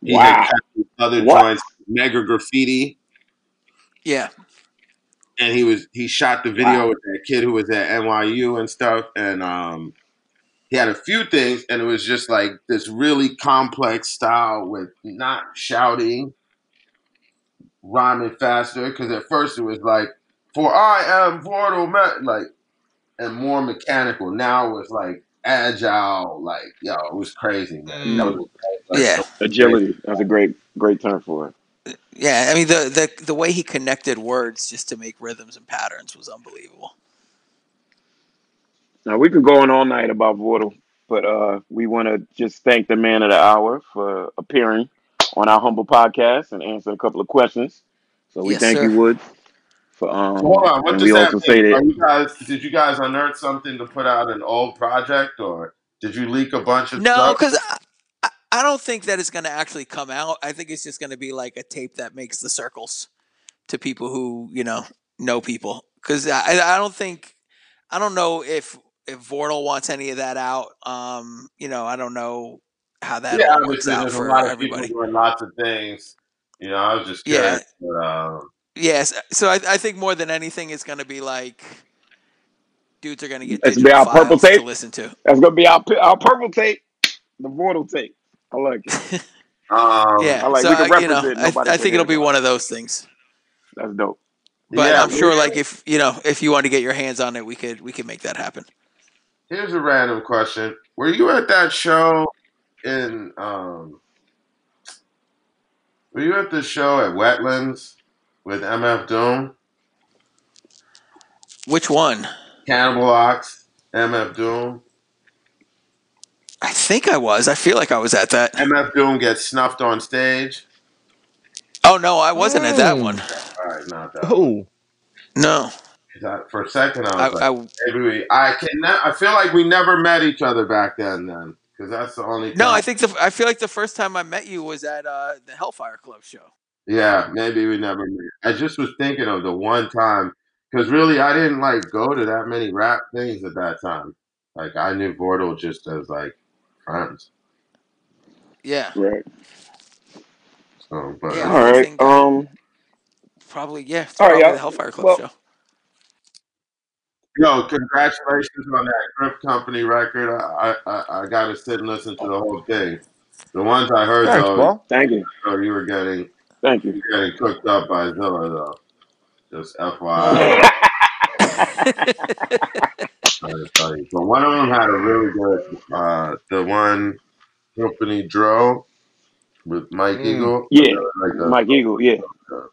he had Wow. these other What? joints, Mega Graffiti. Yeah. and he was he shot the video Wow. with that kid who was at NYU and stuff, and um, he had a few things, and it was just like this really complex style with not shouting, rhyming faster. Because at first it was like, "For I am Vordul," man, like, and more mechanical. Now it's like agile, like yo, it was crazy, man. That was, like, Yeah. so Agility. That's a great, great term for it. Yeah. I mean, the the the way he connected words just to make rhythms and patterns was unbelievable. Now we could go on all night about Vordul, but uh, we want to just thank the man of the hour for appearing on our humble podcast and answer a couple of questions. So we Yes, thank sir. you, Wood, for um. Hold on, what and does we that also say that you guys did you guys unearth something to put out an old project or did you leak a bunch of No, stuff? because I, I, I don't think that it's going to actually come out. I think it's just going to be like a tape that makes the circles to people who you know know people. Because I, I don't think I don't know if if Vordul wants any of that out. Um, you know, I don't know how that yeah, works out there's a for lot of everybody. people doing lots of things. You know, I was just Yeah. curious. But, um, Yes, so I, I think more than anything, it's going to be like dudes are going to get digital be our purple files to tape? listen to. that's gonna be our our purple tape, the Vordul tape. I like it. Um, yeah, I like- so we can you know, I, I think it'll be one of those things. That's dope. But yeah, I'm sure, like if you know, if you want to get your hands on it, we could we could make that happen. Here's a random question: Were you at that show in? Um, were you at the show at Wetlands with MF Doom, Which one? Cannibal Ox, MF Doom? I think I was. I feel like I was at that. MF Doom gets snuffed on stage. Oh no, I wasn't at that Mm. one. All right, not that. one. Oh, No, For a second, I I, was like, I maybe we. I can. Ne- I feel like we never met each other back then. Then, because that's the only. no, time- I think the I feel like the first time I met you was at uh, the Hellfire Club show. Yeah, maybe we never met. I just was thinking of the one time because really I didn't like go to that many rap things at that time. Like I knew Vordul just as like friends. Yeah, Right. So, but Yeah. All right. think- Um. probably yeah, All right, probably y'all. the Hellfire Club Well- show. Yo, congratulations on that Grip Company record. I I, I got to sit and listen to the whole thing. The ones I heard thanks, though, bro. Thank you. so you were getting Thank you you. were getting cooked up by Zilla though. Just FYI. I just tell you. But one of them had a really good, uh, the one company Dro with Mike Mm. Eagle. Yeah. Like a- Mike Eagle. Yeah. Oh,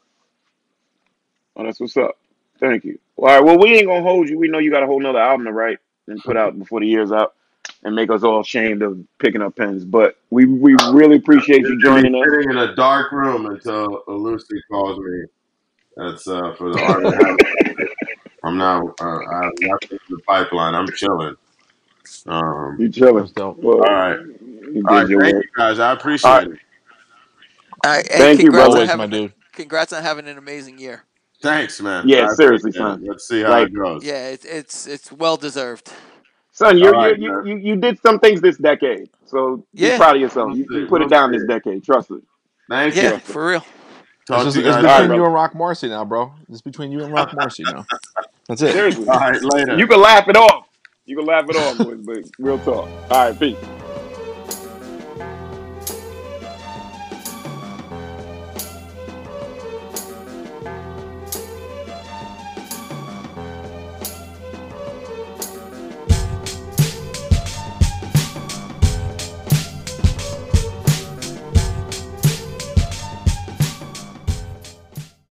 that's what's up. Thank you. All right. Well, we ain't gonna hold you. We know you got a whole nother album to write and put out before the year's out, and make us all ashamed of picking up pens. But we we really appreciate you joining us. Sitting in a dark room until Lucy calls me. That's uh, for the art. I'm not. Uh, I have nothing in the pipeline. I'm chilling. Um, You chilling? That's. Well, all right. You all right. Thank work. you guys. I appreciate All right. it. All right, and Thank you, brother. on Always, my dude. congrats on having an amazing year. Thanks, man. Yeah, I seriously, appreciate it. son. Let's see how Like- it goes. Yeah, it's it's it's well deserved. Son, you're, All right, you're, you you you did some things this decade, so Yeah. be proud of yourself. You, We'll you see. put it We'll down see. this decade. Trust it. Thank Yeah, you. for real. Talk It's, to just, you it's guys. All right, between bro. you and Roc Marci now, bro. It's between you and Roc Marci now. That's it. Seriously, All right. Later. you can laugh it off. You can laugh it off, boys, but real talk. All right, peace.